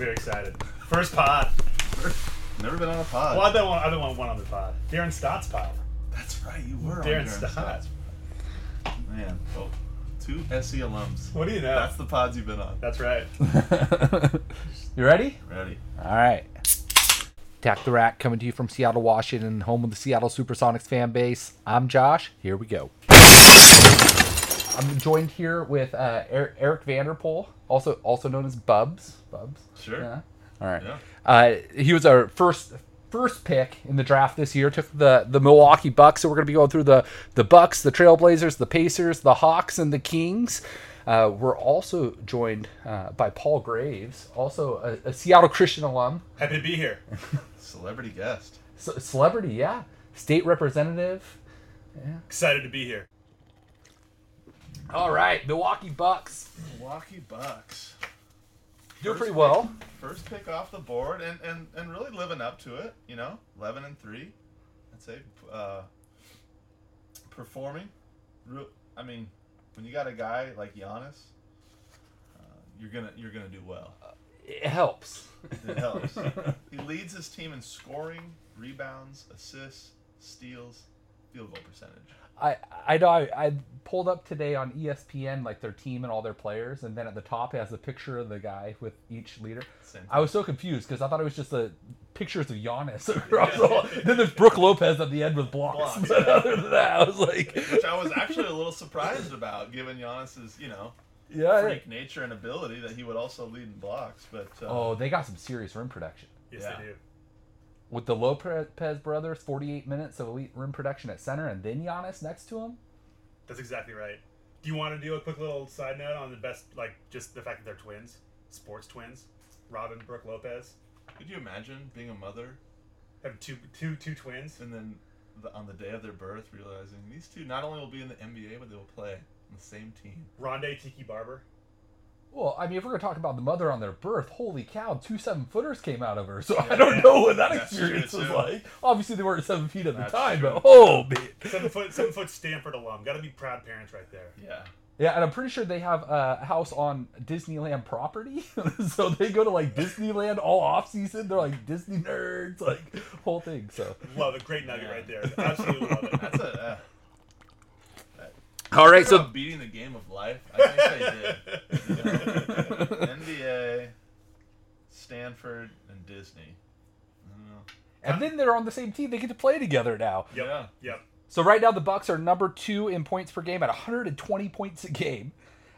Very excited. First pod. Never been on a pod. Well, I've been one, I've been one, one on the pod. Darren Stott's pod. That's right, you were Darren on Darren Stott. Stott. Man, oh, two SC alums. What do you know? That's the pods you've been on. That's right. you ready? Ready? All right. Tack the Rack coming to you from Seattle, Washington, home of the Seattle Supersonics fan base. I'm Josh. Here we go. I'm joined here with uh, Er- Eric Vander Pol, also also known as Bubs. Bubs. Sure. Yeah. All right. Yeah. Uh, he was our first first pick in the draft this year. Took the the Milwaukee Bucks. So we're going to be going through the the Bucks, the Trailblazers, the Pacers, the Hawks, and the Kings. Uh, we're also joined uh, by Paul Graves, also a, a Seattle Christian alum, Happy to be here. Celebrity guest. C- celebrity, yeah, state representative. Yeah. Excited to be here. All right, Milwaukee Bucks Milwaukee Bucks. doing pretty pick- well. First pick off the board and, and, and really living up to it, you know? 11 and 3. I'd say uh, performing. I mean, when you got a guy like Giannis, uh, you're gonna you're gonna do well. It helps. It helps. he leads his team in scoring, rebounds, assists, steals, field goal percentage. I I know I, I pulled up today on ESPN like their team and all their players, and then at the top it has a picture of the guy with each leader. Same I was so confused because I thought it was just the pictures of Giannis across all. Then there's Brook Lopez at the end with blocks. Blocks, But yeah. other than that, I was like, which I was actually a little surprised about, given Giannis's you know yeah. freak nature and ability that he would also lead in blocks. But uh, Oh, they got some serious rim protection Yes, Yeah. they do. With the Lopez brothers. 48 minutes of elite rim production at center, and then Giannis next to him. That's exactly right. Do you want to do a quick little side note on the best, like just the fact that they're twins, sports twins, Robin Brook Lopez, could you imagine being a mother have two two two twins. and then the, on the day of their birth realizing these two not only will be in the NBA but they will play on the same team? Rondé Tiki Barber. Well, I mean, if we're gonna talk about the mother on their birth, holy cow, two seven footers came out of her. So I don't know what that That's experience was too. like. Obviously, they weren't seven feet at the time, true. but oh man. Seven foot seven foot Stanford alum. Got to be proud parents right there. Yeah. Yeah, and I'm pretty sure they have a house on Disneyland property, so they go to like Disneyland all off season. They're like Disney nerds, like whole thing. So Love it. Great nugget Yeah. right there. Absolutely love it. That's a. Uh, all right, so beating the game of life. I think they did. You know? NBA, Stanford, and Disney. I don't know. and then they're on the same team. They get to play together now. Yep. Yeah. Yep. So right now the Bucks are number two in points per game at 120 points a game.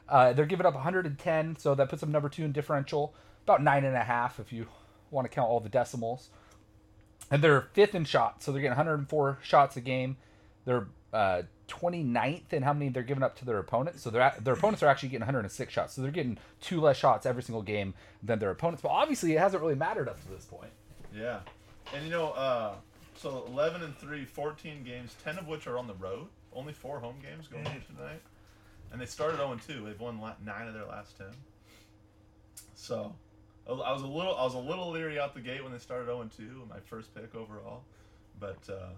Uh, they're giving up 110, so that puts them number two in differential, about nine and a half if you want to count all the decimals. And they're fifth in shots, so they're getting 104 shots a game. They're uh, 29th in how many they're giving up to their opponents. So their their opponents are actually getting 106 shots, so they're getting two less shots every single game than their opponents. But obviously, it hasn't really mattered up to this point. Yeah. And you know, uh, so 11 and 3, 14 games, 10 of which are on the road. Only four home games going on tonight. And they started 0 2. They've won 9 of their last 10. So, I was I was a little I was a little leery out the gate when they started 0 2, my first pick overall. But uh,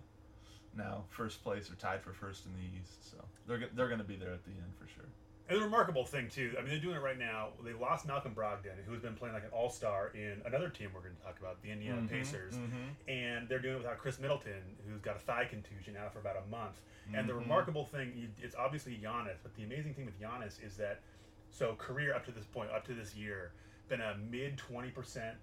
now first place or tied for first in the East. So, they're they're going to be there at the end for sure. And the remarkable thing too, I mean, they're doing it right now. They lost Malcolm Brogdon, who's been playing like an all-star in another team we're going to talk about, the Indiana Mhm, Pacers, mhm. and they're doing it without Khris Middleton, who's got a thigh contusion out for about a month. And the Mhm. remarkable thing, it's obviously Giannis, but the amazing thing with Giannis is that, so career up to this point, up to this year, been a mid twenty percent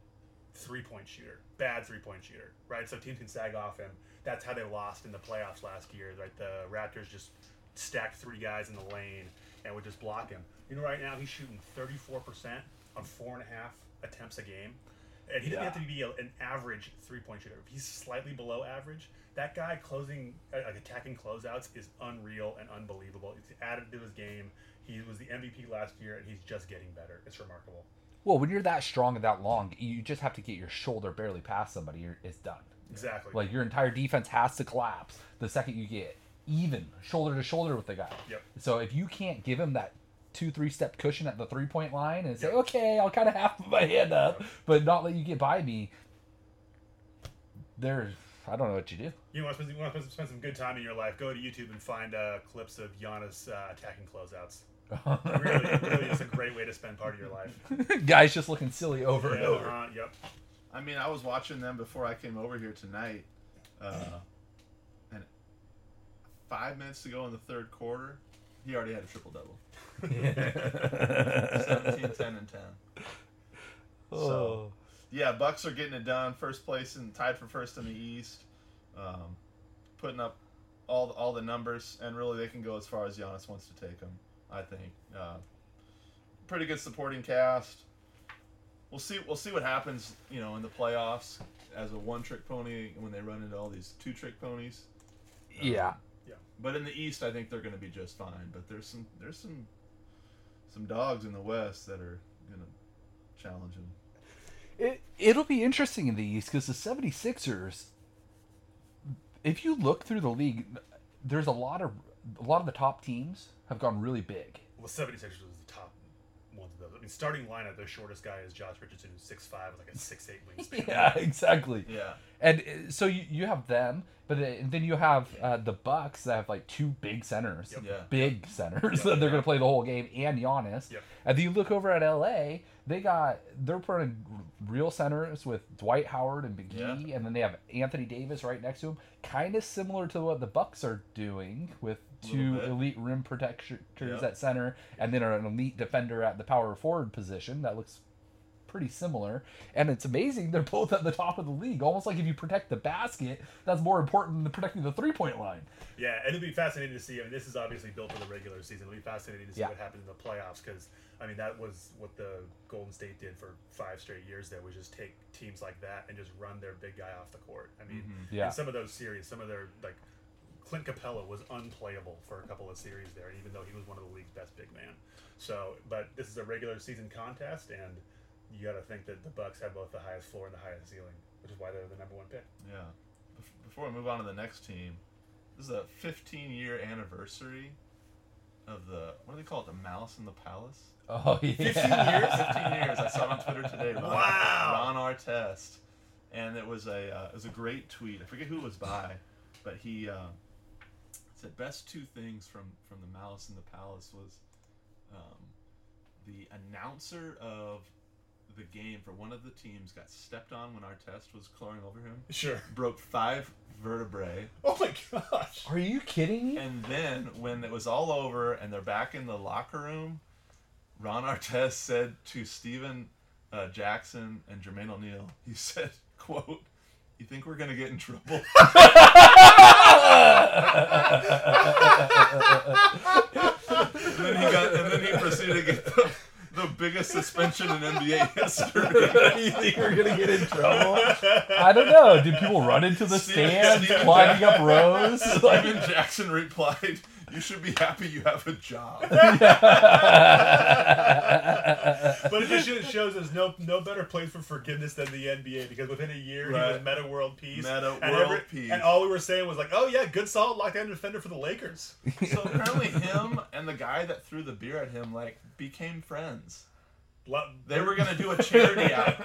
three-point shooter, bad three-point shooter, right? So teams can sag off him. That's how they lost in the playoffs last year. Right, the Raptors just stacked three guys in the lane and would just block him. You know, right now he's shooting 34% on four and a half attempts a game. And he doesn't have to be a, an average three point shooter. If he's slightly below average, that guy closing, uh, like attacking closeouts is unreal and unbelievable. It's added to his game. He was the MVP last year and he's just getting better. It's remarkable. Well, when you're that strong and that long, you just have to get your shoulder barely past somebody. You're, it's done. Exactly. Like your entire defense has to collapse the second you get even shoulder to shoulder with the guy. Yep. So if you can't give him that two, three step cushion at the three point line and say, Yep. okay, I'll kind of half my hand up, but not let you get by me, there's, I don't know what you do. You want to spend, you want to spend some good time in your life? Go to YouTube and find uh, clips of Giannis uh, attacking closeouts. Really, really, it's a great way to spend part of your life. Guys just looking silly over and over. uh, yep. I mean, I was watching them before I came over here tonight, uh, and five minutes to go in the third quarter, he already had a triple double. 17, 10, and 10. Oh. Yeah, Bucks are getting it done. First place and tied for first in the East, um, putting up all all the numbers, and really they can go as far as Giannis wants to take them. I think. Uh, pretty good supporting cast. We'll see. We'll see what happens. You know, in the playoffs as a one-trick pony when they run into all these two-trick ponies. Um, yeah. Yeah. But in the East, I think they're going to be just fine. But there's some there's some some dogs in the West that are going to challenge them. It, it'll be interesting in the East because the 76ers, if you look through the league, there's a lot of a lot of the top teams have gone really big. Well, 76ers is the top ones of those. I mean, starting lineup, the shortest guy is Josh Richardson, who's 6'5", with like a six eight wingspan. Yeah, exactly. Yeah. And uh, so you, you have them, but uh, then you have uh, the Bucks that have like two big centers, Yep. Yeah. big centers Yep. that they're going to play the whole game, and Giannis. Yep. And then you look over at LA, they got they're putting real centers with Dwight Howard and Big Yeah. E, and then they have Anthony Davis right next to him, kind of similar to what the Bucks are doing with Little two elite rim protectors Yep. at center, and then an elite defender at the power forward position. That looks pretty similar. And it's amazing they're both at the top of the league. Almost like if you protect the basket, that's more important than protecting the three point line. Yeah, and it'd be fascinating to see. I mean, this is obviously built for the regular season. It'll be fascinating to see Yeah. what happens in the playoffs because I mean that was what the Golden State did for five straight years. There was just take teams like that and just run their big guy off the court. I mean, mm-hmm. Yeah. in some of those series, some of their like Clint Capela was unplayable for a couple of series there, even though he was one of the league's best big man. So, but this is a regular season contest, and you got to think that the Bucks have both the highest floor and the highest ceiling, which is why they're the number one pick. Yeah. Before we move on to the next team, this is a 15 year anniversary of the what do they call it? The Malice in the Palace. Oh yeah. 15 years? 15 years. I saw it on Twitter today. Ron, Wow. Ron Artest, and it was a uh, it was a great tweet. I forget who it was by, but he uh, said best two things from from the Malice in the Palace was um, the announcer of the game for one of the teams got stepped on when Artest was clawing over him, Sure. broke five vertebrae. Oh my gosh. Are you kidding me? And then when it was all over and they're back in the locker room, Ron Artest said to Stephen uh, Jackson and Jermaine O'Neal, he said, "quote You think we're gonna get in trouble?" and then he got, and then he proceeded to get the, the biggest suspension in NBA history. you think we're gonna get in trouble? I don't know. Did people run into the Steven- stands, Steven climbing up rows? Like, Stephen Jackson replied, "You should be happy you have a job." But it just shows- shows there's no no better place for forgiveness than the NBA because within a year he was Metta world peace. Metta and world peace. And all we were saying was like, oh yeah, good solid lockdown defender for the Lakers. So apparently, him and the guy that threw the beer at him like became friends. Lo- They were gonna do a charity out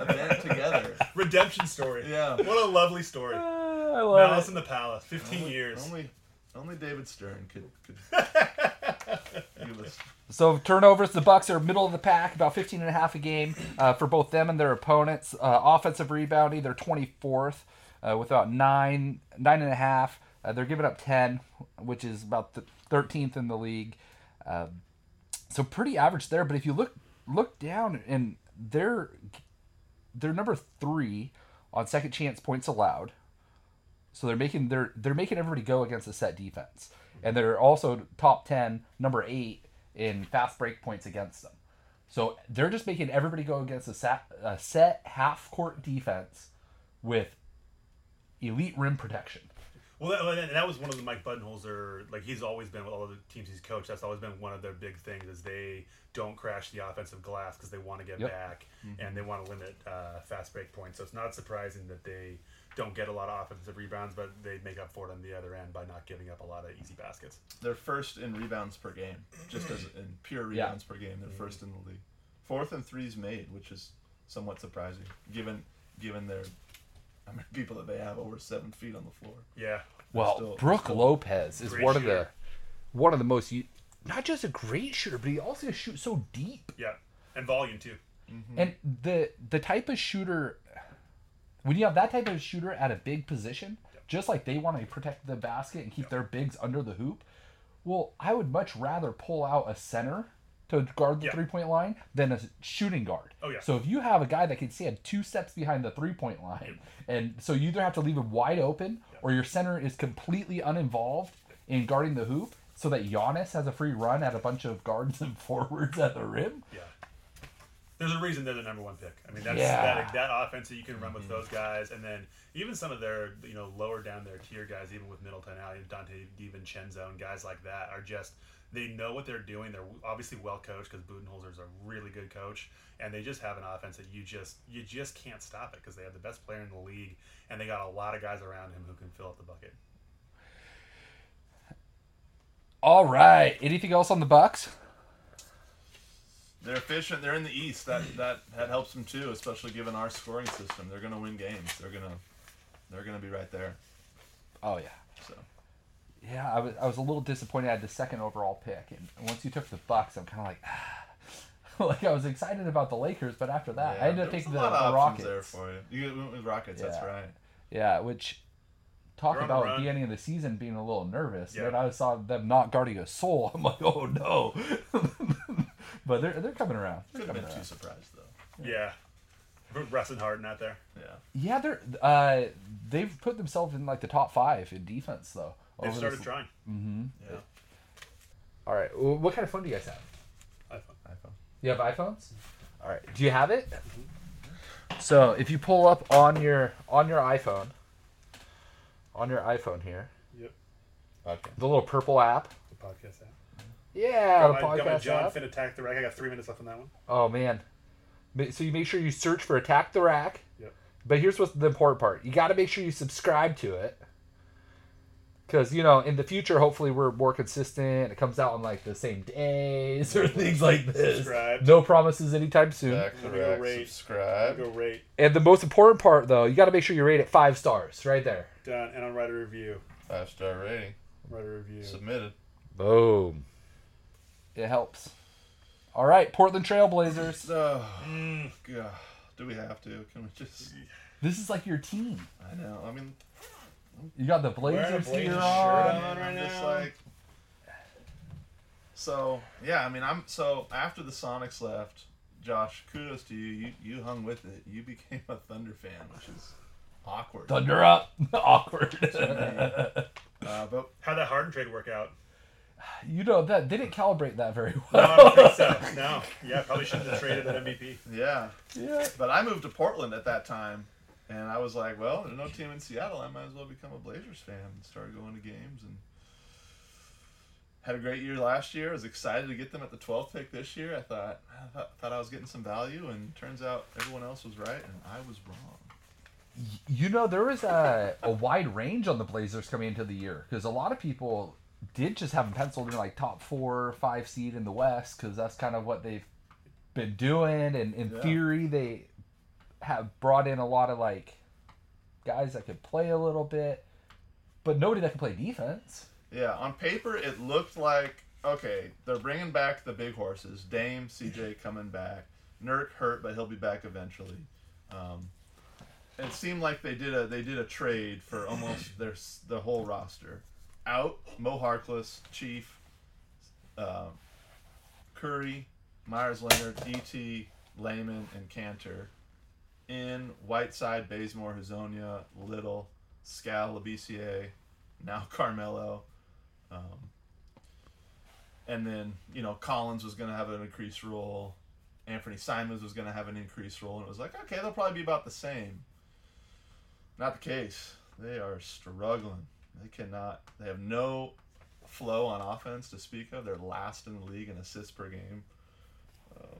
event together. redemption story. Yeah. What a lovely story. Ah, I love Malice it. in the Palace, 15 years. Only, only David Stern could, could give us. So turnovers, the Bucks are middle of the pack, about 15 and a half a game uh, for both them and their opponents. Uh, offensive rebounding, they're 24th uh, with about nine, nine and a half. Uh, they're giving up 10, which is about the 13th in the league. Um, so pretty average there. But if you look look down, and they're they're number three on second chance points allowed. So they're making they're they're making everybody go against a set defense, and they're also top ten, number eight in fast break points against them. So they're just making everybody go against a set, a set half court defense with elite rim protection. Well, that, that was one of the Mike Budenholzer. Like he's always been with all the teams he's coached. That's always been one of their big things is they don't crash the offensive glass because they want to get Yep. back and they want to limit uh, fast break points. So it's not surprising that they don't get a lot of offensive rebounds, but they make up for it on the other end by not giving up a lot of easy baskets. They're first in rebounds per game, just as in pure Yeah. rebounds per game. They're mm-hmm. first in the league. Fourth in threes made, which is somewhat surprising given given their how many people that they have over seven feet on the floor. Yeah, Well, still- Brook still Lopez is great one of the one of the most not just a great shooter, but he also shoots so deep. Yeah, and volume too. Mm-hmm. And the the type of shooter when you have that type of shooter at a big position, just like they want to protect the basket and keep their bigs under the hoop, well, I would much rather pull out a center to guard the Yeah. three point line than a shooting guard. Oh, yeah. So if you have a guy that can stand two steps behind the three point line, and so you either have to leave him wide open or your center is completely uninvolved in guarding the hoop, so that Giannis has a free run at a bunch of guards and forwards at the rim. Yeah. There's a reason they're the number one pick. I mean, that's Yeah. that, that offense that you can run with mm-hmm. those guys, and then even some of their you know lower down their tier guys, even with Middleton out, and Donte DiVincenzo and guys like that, are just they know what they're doing. They're obviously well coached because Budenholzer is a really good coach, and they just have an offense that you just you just can't stop it because they have the best player in the league, and they got a lot of guys around him who can fill up the bucket. All right. Anything else on the Bucks? They're efficient. They're in the East. That that that helps them too, especially given our scoring system. They're gonna win games. They're gonna they're gonna be right there. Oh yeah. So Yeah, I was I was a little disappointed I had the second overall pick, and once you took the Bucks, I'm kind of like, like I was excited about the Lakers, but after that, I ended up taking the, the Rockets. there for you. You went with Rockets. That's right. Yeah, which talk They're the about beginning of the season being a little nervous. Yeah. Then I saw them not guarding a soul. I'm like, oh no. but they're they're coming around. They're Could have coming been too around. surprised though. Yeah, Russ and Harden out there. Yeah. Yeah, they're uh, they've put themselves in like the top five in defense though. They've over started this- trying. Mm-hmm. Yeah. All right, wh- what kind of phone do you guys have? iPhone. iPhone. You have iPhones? All right. Do you have it? So if you pull up on your on your iPhone, on your iPhone here, Yep. Okay. the little purple app. The podcast app. Yeah, the got, my, got my John app. Finn attack the rack. I got three minutes left on that one. Oh man. So you make sure you search for Attack the Rack. Yep. But here's what's the important part. You got to make sure you subscribe to it. Cuz you know, in the future hopefully we're more consistent. It comes out on like the same days or things like this. Subscribe. No promises anytime soon. Back I'm go rack, rate. subscribe. Go rate And the most important part though, you got to make sure you rate it 5 stars right there. done, and I'll write a review. Five star rating. Write a review. Submitted. Boom. It helps. All right, Portland Trailblazers. Oh, God. Do we have to? Can we just? This is like your team. I know. I mean, You got the Blazers Blazers here shirt on. on. right I'm just now. like. So yeah, I mean, I'm so after the Sonics left, Josh, kudos to you. You you hung with it. You became a Thunder fan, which is awkward. Thunder up. Awkward. Uh, but How'd that Harden trade work out? You know that they didn't calibrate that very No, well. I don't think so. No. Yeah, probably shouldn't have traded that MVP. yeah, yeah. but I moved to Portland at that time, and I was like, well, there's no team in Seattle. I might as well become a Blazers fan and start going to games and. Had a great year last year. I was excited to get them at the 12th pick this year. I thought I thought, thought I was getting some value, and turns out everyone else was right, and I was wrong. You know there was a, a wide range on the Blazers coming into the year because a lot of people did just have them penciled in like top four, five seed in the West because that's kind of what they've been doing. And in Yeah. theory, they have brought in a lot of like guys that could play a little bit, but nobody that can play defense. Yeah, on paper it looked like okay, they're bringing back the big horses. Dame, CJ coming back. Nurk hurt, but he'll be back eventually. Um, it seemed like they did a they did a trade for almost their the whole roster. Out Mo Harkless, Chief, uh, Curry, Meyers Leonard, Et, Layman, and Kanter. In Whiteside, Bazemore, Hezonja, Little, Skal, now Carmelo. Um, and then, you know, Collins was going to have an increased role. Anthony Simons was going to have an increased role. And it was like, okay, they'll probably be about the same. Not the case. They are struggling. They cannot, they have no flow on offense to speak of. They're last in the league in assists per game. Um,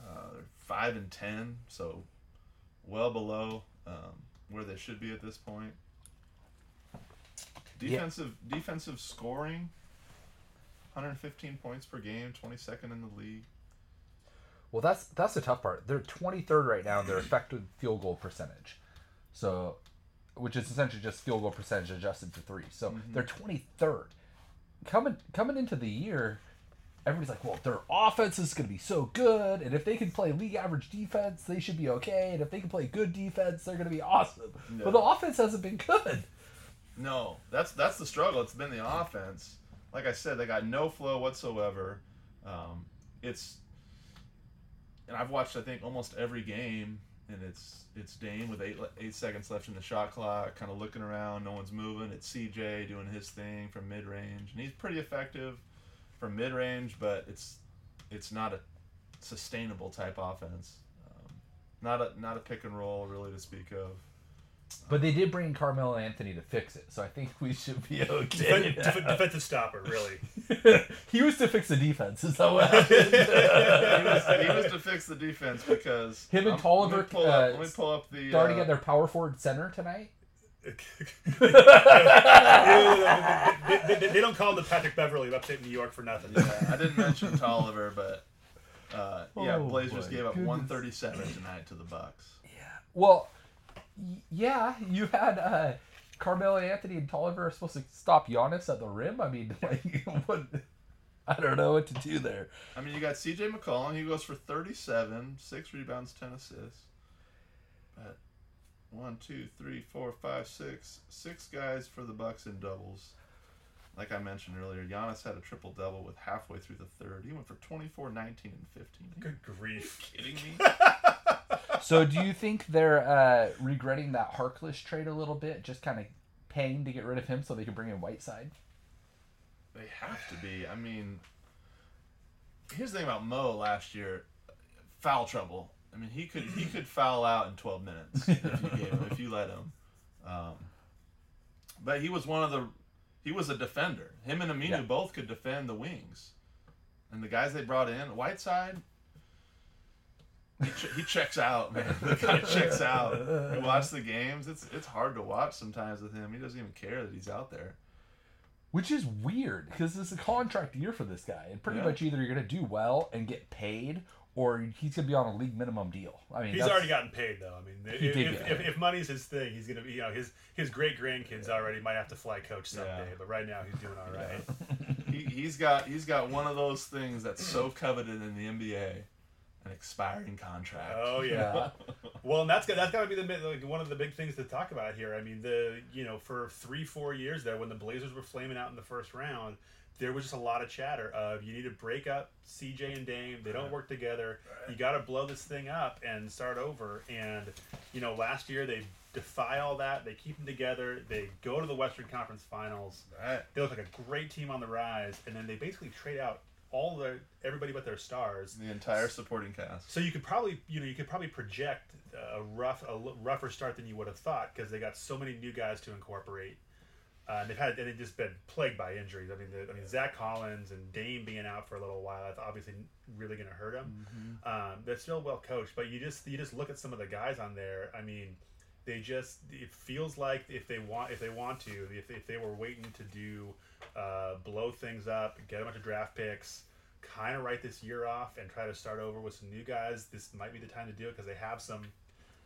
uh, they're 5 and 10, so well below um, where they should be at this point. Defensive defensive scoring, 115 points per game, 22nd in the league. Well, that's that's the tough part. They're 23rd right now in their effective field goal percentage. So, which is essentially just field goal percentage adjusted for three. So they're 23rd. coming coming into the year, everybody's like, well, their offense is going to be so good, and if they can play league average defense, they should be okay, and if they can play good defense, they're going to be awesome. No. But the offense hasn't been good. No, that's that's the struggle. It's been the offense. Like I said, they got no flow whatsoever. Um, it's and I've watched I think almost every game, and it's it's Dame with eight eight seconds left in the shot clock, kind of looking around, no one's moving. It's CJ doing his thing from mid range, and he's pretty effective from mid range, but it's it's not a sustainable type offense. Um, not a not a pick and roll really to speak of. But they did bring Carmelo Anthony to fix it, so I think we should be Defen- okay. def- defensive stopper, really. he was to fix the defense. Is that what happened? he, was, he was to fix the defense because Him and I'm- Tolliver, Let me pull uh, up, let me pull up the. Starting uh, at their power forward center tonight. they, they- they don't call him the Patrick Beverley of upstate New York for nothing. yeah, I didn't mention Tolliver, but uh, yeah, Oh, Blazers my gave up goodness. 137 tonight to the Bucks. Yeah. Well, y- yeah, you had uh, Carmelo Anthony and Tolliver are supposed to stop Giannis at the rim. I mean, like, what? I don't know what to do there. I mean, you got C.J. McCollum. He goes for 37, six rebounds, 10 assists. But one, two, three, four, five, six, six guys for the Bucks in doubles. Like I mentioned earlier, Giannis had a triple double with halfway through the third. He went for 24, 19, and 15. Good grief. you kidding me? So, do you think they're uh, regretting that Harkless trade a little bit, just kind of paying to get rid of him so they can bring in Whiteside? They have to be. I mean, here's the thing about Mo last year: foul trouble. I mean, he could he could foul out in 12 minutes if you gave him, if you let him. Um, but he was one of the he was a defender. Him and Aminu Yeah. both could defend the wings, and the guys they brought in, Whiteside. He, ch- he checks out, man. The guy checks out. You watch the games; it's it's hard to watch sometimes with him. He doesn't even care that he's out there. Which is weird because it's a contract year for this guy, and pretty Yeah. much either you're going to do well and get paid, or he's going to be on a league minimum deal. I mean, He's already gotten paid though. I mean, He if, did if, get if, paid. if money's his thing, he's gonna be. You know, his his great grandkids already might have to fly coach someday, Yeah. but right now he's doing all right. he, he's got he's got one of those things that's so coveted in the NBA, an expiring contract. Oh yeah. Yeah. Well, and that's got that's got to be the like one of the big things to talk about here. I mean, the you know for three four years there when the Blazers were flaming out in the first round, there was just a lot of chatter of you need to break up CJ and Dame. They don't work together. You got to blow this thing up and start over. And you know, last year they defy all that. They keep them together. They go to the Western Conference Finals. Right. They look like a great team on the rise, and then they basically trade out all the everybody but their stars. The entire supporting cast. So you could probably, you know, you could probably project a rough, a rougher start than you would have thought because they got so many new guys to incorporate. Uh, and they've had, and they've just been plagued by injuries. I mean, the, I mean, Zach Collins and Dame being out for a little while, that's obviously really going to hurt them. Um, they're still well coached, but you just, you just look at some of the guys on there. I mean, they just, it feels like if they want, if they want to, if, if they were waiting to do, uh, blow things up, get a bunch of draft picks, kind of write this year off and try to start over with some new guys. This might be the time to do it because they have some,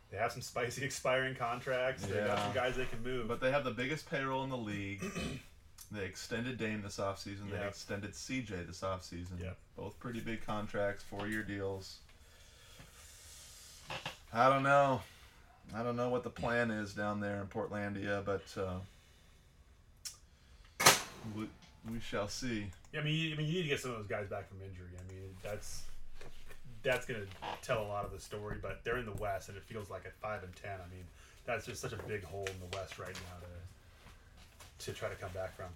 they have some spicy expiring contracts. They got some guys they can move. But they have the biggest payroll in the league. they extended Dame this offseason. They extended CJ this offseason. Yeah. Both pretty big contracts, four year deals. I don't know. I don't know what the plan is down there in Portlandia, but uh, we, we shall see. Yeah, I mean, you, I mean, you need to get some of those guys back from injury. I mean, that's that's going to tell a lot of the story. But they're in the West, and it feels like at five and ten. I mean, that's just such a big hole in the West right now to to try to come back from.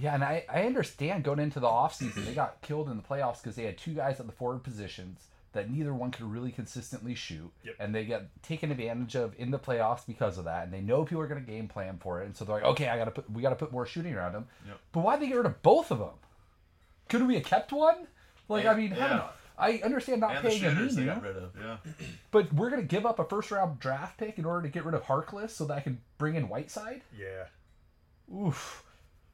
Yeah, and I, I understand going into the offseason, they got killed in the playoffs because they had two guys at the forward positions that neither one could really consistently shoot. Yep. And they get taken advantage of in the playoffs because of that. And they know people are going to game plan for it. And so they're like, okay, I gotta put we got to put more shooting around them. Yep. But why'd they get rid of both of them? Couldn't we have kept one? Like, I mean, yeah. I understand not And paying a shooters they got rid of. Yeah. but we're going to give up a first round draft pick in order to get rid of Harkless so that I can bring in Whiteside? Yeah. Oof.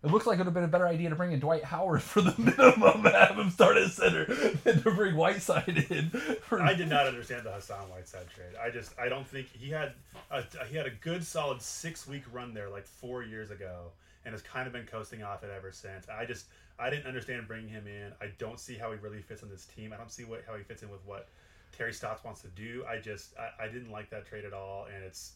It looks like it would have been a better idea to bring in Dwight Howard for the minimum have him start at center than to bring Whiteside in. For... I did not understand the Hassan Whiteside trade. I just I don't think he had a, he had a good solid six week run there like four years ago, and has kind of been coasting off it ever since. I just I didn't understand bringing him in. I don't see how he really fits in this team. I don't see what how he fits in with what Terry Stotts wants to do. I just I, I didn't like that trade at all, and it's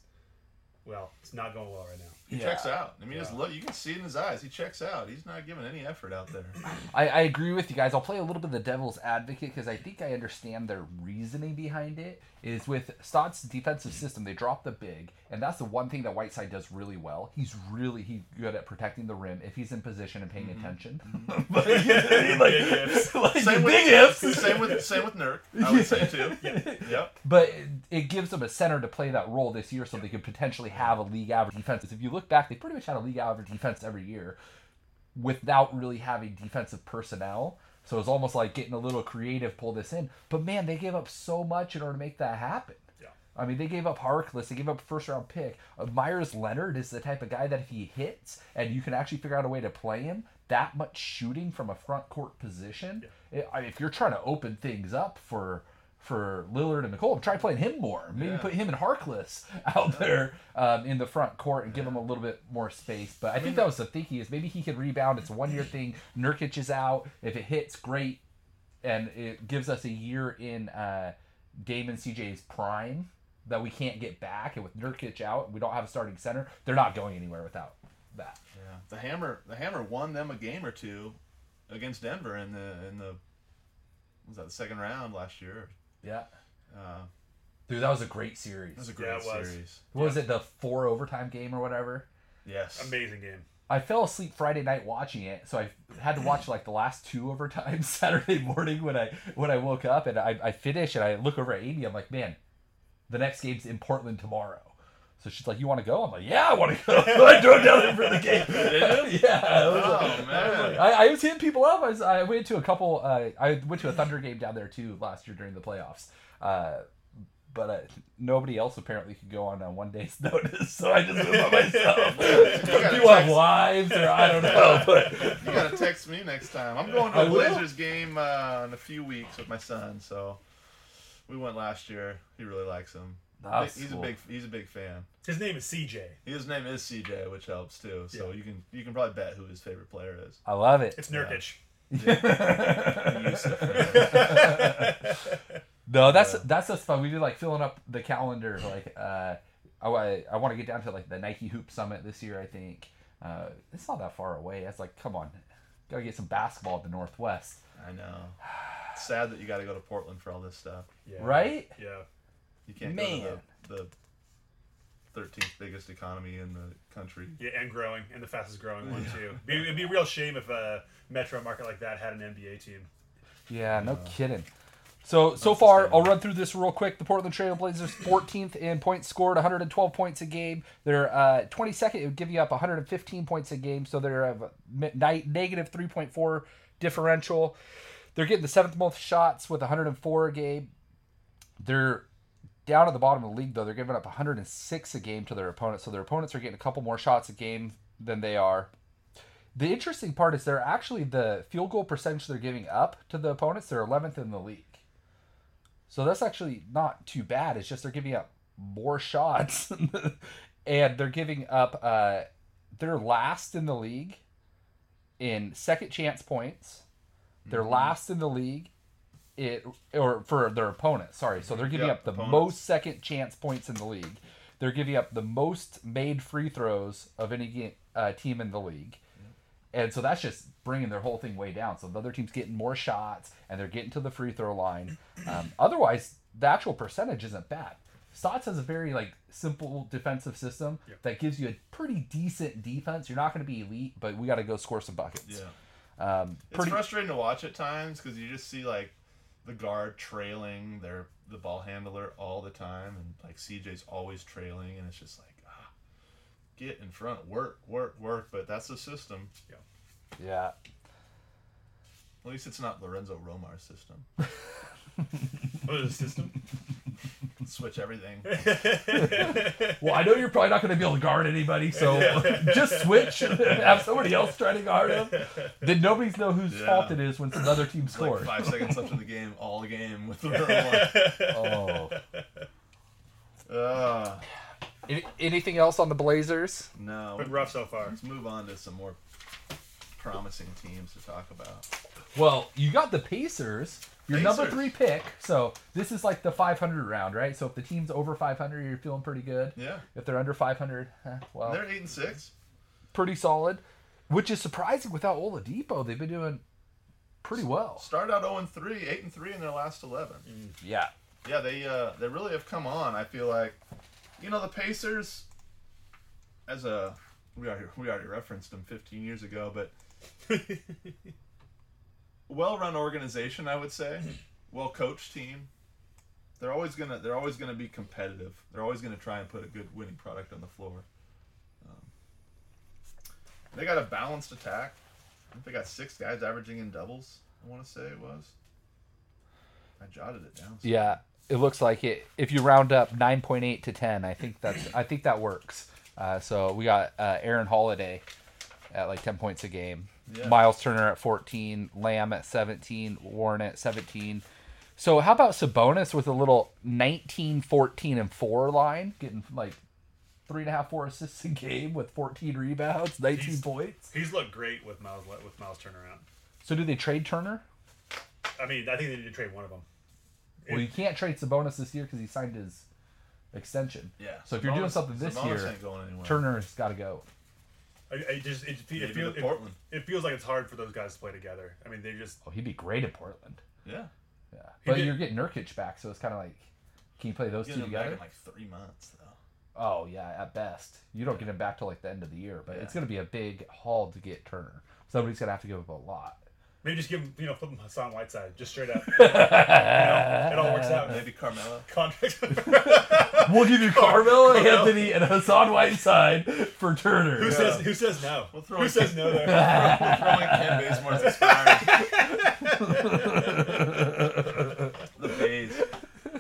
well, it's not going well right now. He Yeah. checks out. I mean, just Yeah. look. You can see it in his eyes. He checks out. He's not giving any effort out there. I, I agree with you guys. I'll play a little bit of the devil's advocate because I think I understand their reasoning behind it. Is with Stott's defensive system, they drop the big, and that's the one thing that Whiteside does really well. He's really he good at protecting the rim if he's in position and paying mm-hmm. attention. Mm-hmm. But, like, Big ifs. like, Same with ifs. Same with same with Nurk. I would say too. Yep. But it, it gives them a center to play that role this year, so they could potentially have a league average defense. If you look back, they pretty much had a league average defense every year, without really having defensive personnel. So it's almost like getting a little creative, pull this in. But man, they gave up so much in order to make that happen. Yeah. I mean, they gave up Harkless, they gave up a first round pick. Uh, Meyers Leonard is the type of guy that if he hits and you can actually figure out a way to play him, that much shooting from a front court position, i- I- if you're trying to open things up for for Lillard and McCollum, try playing him more. Maybe Yeah. put him and Harkless out there um, in the front court and give him a little bit more space. But I, think that was the thinking is maybe he could rebound. It's a one year thing. Nurkic is out. If it hits, great and it gives us a year in uh, Damon CJ's prime that we can't get back. And with Nurkic out, we don't have a starting center. They're not going anywhere without that. Yeah. The Hammer. The Hammer won them a game or two against Denver in the in the was that the second round last year? Yeah, Uh, dude, that was a great series. That was a Yeah, great it was. series. What was it the four overtime game or whatever? Yes. Amazing game. I fell asleep Friday night watching it, so I had to watch like the last two overtimes Saturday morning when I when I woke up and I, I finish and I look over at Amy. I'm like, man, the next game's in Portland tomorrow. So she's like, "You want to go?" I'm like, "Yeah, I want to go." I drove down there for the game. Yeah. I was Oh, like- I, was man. like- I, I was hitting people up. I, was, I went to a couple. Uh, I went to a Thunder game down there too last year during the playoffs. Uh, but uh, nobody else apparently could go on a one day's notice, so I just went by myself. gotta People have wives, or I don't know, but You gotta text me next time. I'm going to a. Blazers game uh, in a few weeks with my son. So we went last year. He really likes him. That's he's cool. a big he's a big fan. His name is CJ. His name is CJ, which helps too. So Yeah. you can you can probably bet who his favorite player is. I love it. It's Nurkic. Jusuf. No, that's Yeah. that's just fun. We do like filling up the calendar. Like, uh, I, I want to get down to like the Nike Hoop Summit this year. I think uh, it's not that far away. It's like, come on, gotta get some basketball at the Northwest, I know. It's sad that you got to go to Portland for all this stuff. Yeah. right? Yeah. You can't Man. go to the, the 13th biggest economy in the country. Yeah, and growing, and the fastest growing one too. Be, it'd be a real shame if a metro market like that had an NBA team. Yeah, no kidding. So so far. I'll run through this real quick. The Portland Trail Blazers, 14th in points scored, 112 points a game. They're uh, 22nd, it would give you up 115 points a game, so they're a negative 3.4 differential. They're getting the seventh most shots with 104 a game. They're down at the bottom of the league though. They're giving up 106 a game to their opponents, so their opponents are getting a couple more shots a game than they are. The interesting part is they're actually the field goal percentage they're giving up to the opponents. They're 11th in the league. So that's actually not too bad. It's just they're giving up more shots, and they're giving up. Uh, they're last in the league in second chance points. They're last in the league. It or for their opponent. Sorry, so they're giving Yep, up the opponents. most second chance points in the league. They're giving up the most made free throws of any ga- uh, team in the league. And so that's just bringing their whole thing way down. So the other team's getting more shots and they're getting to the free throw line. Um, otherwise, the actual percentage isn't bad. Stotts has a very like simple defensive system Yep. that gives you a pretty decent defense. You're not going to be elite, but we got to go score some buckets. Yeah. Um, It's pretty. frustrating to watch at times because you just see like the guard trailing their the ball handler all the time, and like CJ's always trailing, and it's just like ah, get in front, work, work, work. But that's the system. yeah. Yeah. At least it's not Lorenzo Romar's system. What is the system? Switch everything. Well, I know you're probably not going to be able to guard anybody, so just switch. And have somebody else try to guard him. Then nobody's know whose Yeah. fault it is when another team It's like scores. five seconds left in the game, all game with the Romar. Oh. Uh, Any, anything else on the Blazers? No. Been rough so far. Let's move on to some more promising teams to talk about. Well, you got the Pacers, your number three pick. So this is like the 500 round, right? So if the team's over 500, you're feeling pretty good. Yeah. If they're under 500, eh, well, They're eight and six. pretty solid. Which is surprising without Oladipo. They've been doing pretty well. Started out 0 and 3, 8 and 3 in their last 11. Yeah. Yeah, they uh, they really have come on. I feel like, you know, the Pacers, as a we already we already referenced them 15 years ago, but well-run organization, I would say, well-coached team. They're always gonna they're always gonna be competitive. They're always gonna try and put a good winning product on the floor. Um, they got a balanced attack. I think they got six guys averaging in doubles. I want to say it was. I jotted it down. Yeah. It looks like it. If you round up 9.8 to 10, I think that's I think that works. Uh, so we got uh, Aaron Holiday at like 10 points a game. Yeah. Miles Turner at 14, Lamb at 17, Warren at 17. So how about Sabonis with a little 19, 14, and 4 line, getting like three and a half, four assists a game with 14 rebounds, 19 He's- points. He's looked great with Miles with Miles Turner out. So do they trade Turner? I mean, I think they need to trade one of them. Well, you can't trade Sabonis this year because he signed his extension. Yeah. So if you're doing something this Sabonis year, ain't going anywhere. Turner's got to go. I, I just it, Maybe it, feels, to it, Portland. it feels like it's hard for those guys to play together. I mean, they just Oh, he'd be great at Portland. Yeah. Yeah, but did- you're getting Nurkic back, so it's kind of like, can you play those Getting two them back together? in like three months though. Oh yeah, at best. You don't get him back till like the end of the year, but Yeah. it's going to be a big haul to get Turner. Somebody's going to have to give up a lot. Maybe just give him you know flip him Hassan Whiteside just straight up. you know, it all works out. Maybe Carmelo. Contract. We'll give you Carmelo, Anthony, and Hassan Whiteside for Turner. who says who says no? We'll throw who in- says no there? We're throwing Kent Bazemore's expiring. the Bays.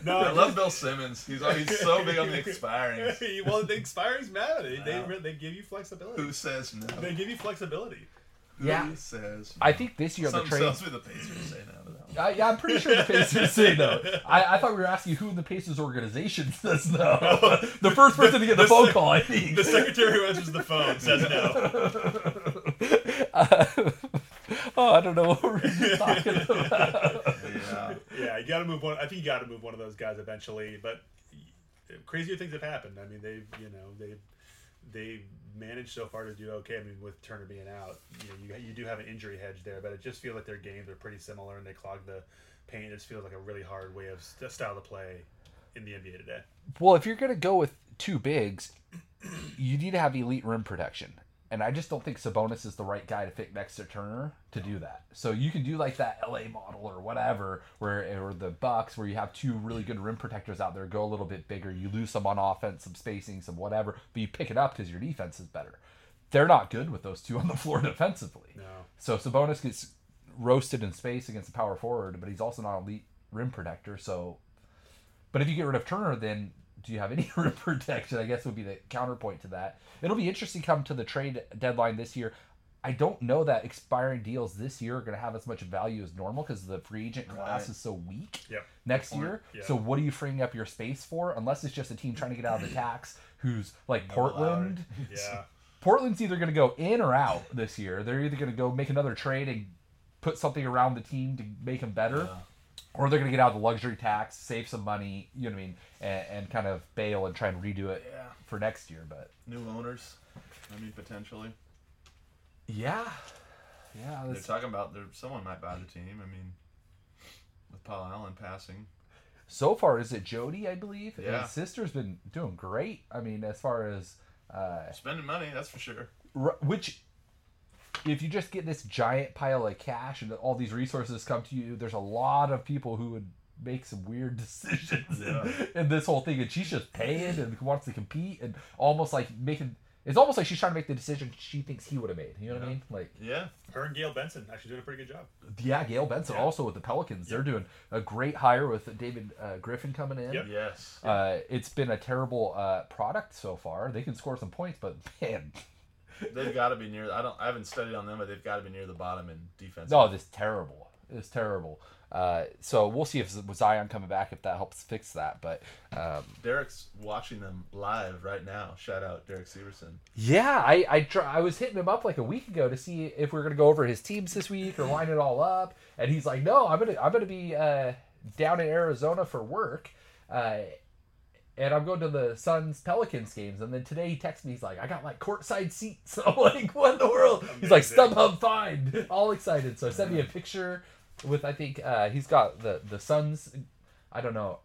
No, I love Bill Simmons. He's he's so big on the expiring. well, the expiring's matter. They, Wow. they they give you flexibility. Who says no? They give you flexibility. Who Yeah. says? I think this year the Some trade. tells me the Pacers say no to that. I, yeah, I'm pretty sure the Pacers say no. I, I thought we were asking who in the Pacers organization says no. the first person to get the, The phone sec- call, I think. The secretary who answers the phone says no. Uh, oh, I don't know what we're talking about. Yeah. Yeah, you got to move one. I think you got to move one of those guys eventually. But crazier things have happened. I mean, they've you know they they managed so far to do okay. I mean, with Turner being out, you know, you, you do have an injury hedge there, but it just feels like their games are pretty similar and they clog the paint. It just feels like a really hard way of st- style to play in the NBA today. Well, if you're going to go with two bigs, you need to have elite rim protection. And I just don't think Sabonis is the right guy to fit next to Turner to do that. So you can do like that LA model or whatever, where or the Bucks, where you have two really good rim protectors out there, go a little bit bigger. You lose some on offense, some spacing, some whatever, but you pick it up because your defense is better. They're not good with those two on the floor defensively. No, So Sabonis gets roasted in space against a power forward, but he's also not an elite rim protector. So, but if you get rid of Turner, then do you have any protection? I guess would be the counterpoint to that. It'll be interesting come to the trade deadline this year. I don't know that expiring deals this year are going to have as much value as normal because the free agent class Right. is so weak Yep. next year. So what are you freeing up your space for? Unless it's just a team trying to get out of the tax, who's like Portland. yeah, Portland's either going to go in or out this year. They're either going to go make another trade and put something around the team to make them better, Yeah. Or they're going to get out of the luxury tax, save some money, you know what I mean, and, and kind of bail and try and redo it Yeah. for next year. But New owners. I mean, potentially. yeah, yeah, They're talking about there. Someone might buy the team. I mean, with Paul Allen passing. so far is it Jody? I believe. Yeah. his sister's been doing great. I mean, as far as uh, Spending money, that's for sure. r- which if you just get this giant pile of cash and all these resources come to you there's a lot of people who would make some weird decisions Yeah. in, in this whole thing and she's just paying and wants to compete and almost like making it's almost like she's trying to make the decision she thinks he would have made you know what i mean like Yeah. her and Gayle Benson actually doing a pretty good job. yeah gayle benson Yeah. also with the pelicans they're doing a great hire with david uh, griffin coming in Yep. Yes. uh, it's been a terrible uh, product so far they can score some points but man They've got to be near. I don't. I haven't studied on them, but they've got to be near the bottom in defense. No, this terrible. It's terrible. Uh, so we'll see if Zion coming back if that helps fix that. But um, Derek's watching them live right now. Shout out Derek Severson. yeah, I I, try, I was hitting him up like a week ago to see if we are gonna go over his teams this week or line it all up, and he's like, no, I'm gonna I'm gonna be uh, down in Arizona for work. Uh, and I'm going to the Suns Pelicans games. And then today he texts me, he's like, I got like courtside seats. I'm like, what in the world? He's like, Amazing. StubHub find. All excited. So sent me a picture with, I think, uh, he's got the, the Suns. I don't know.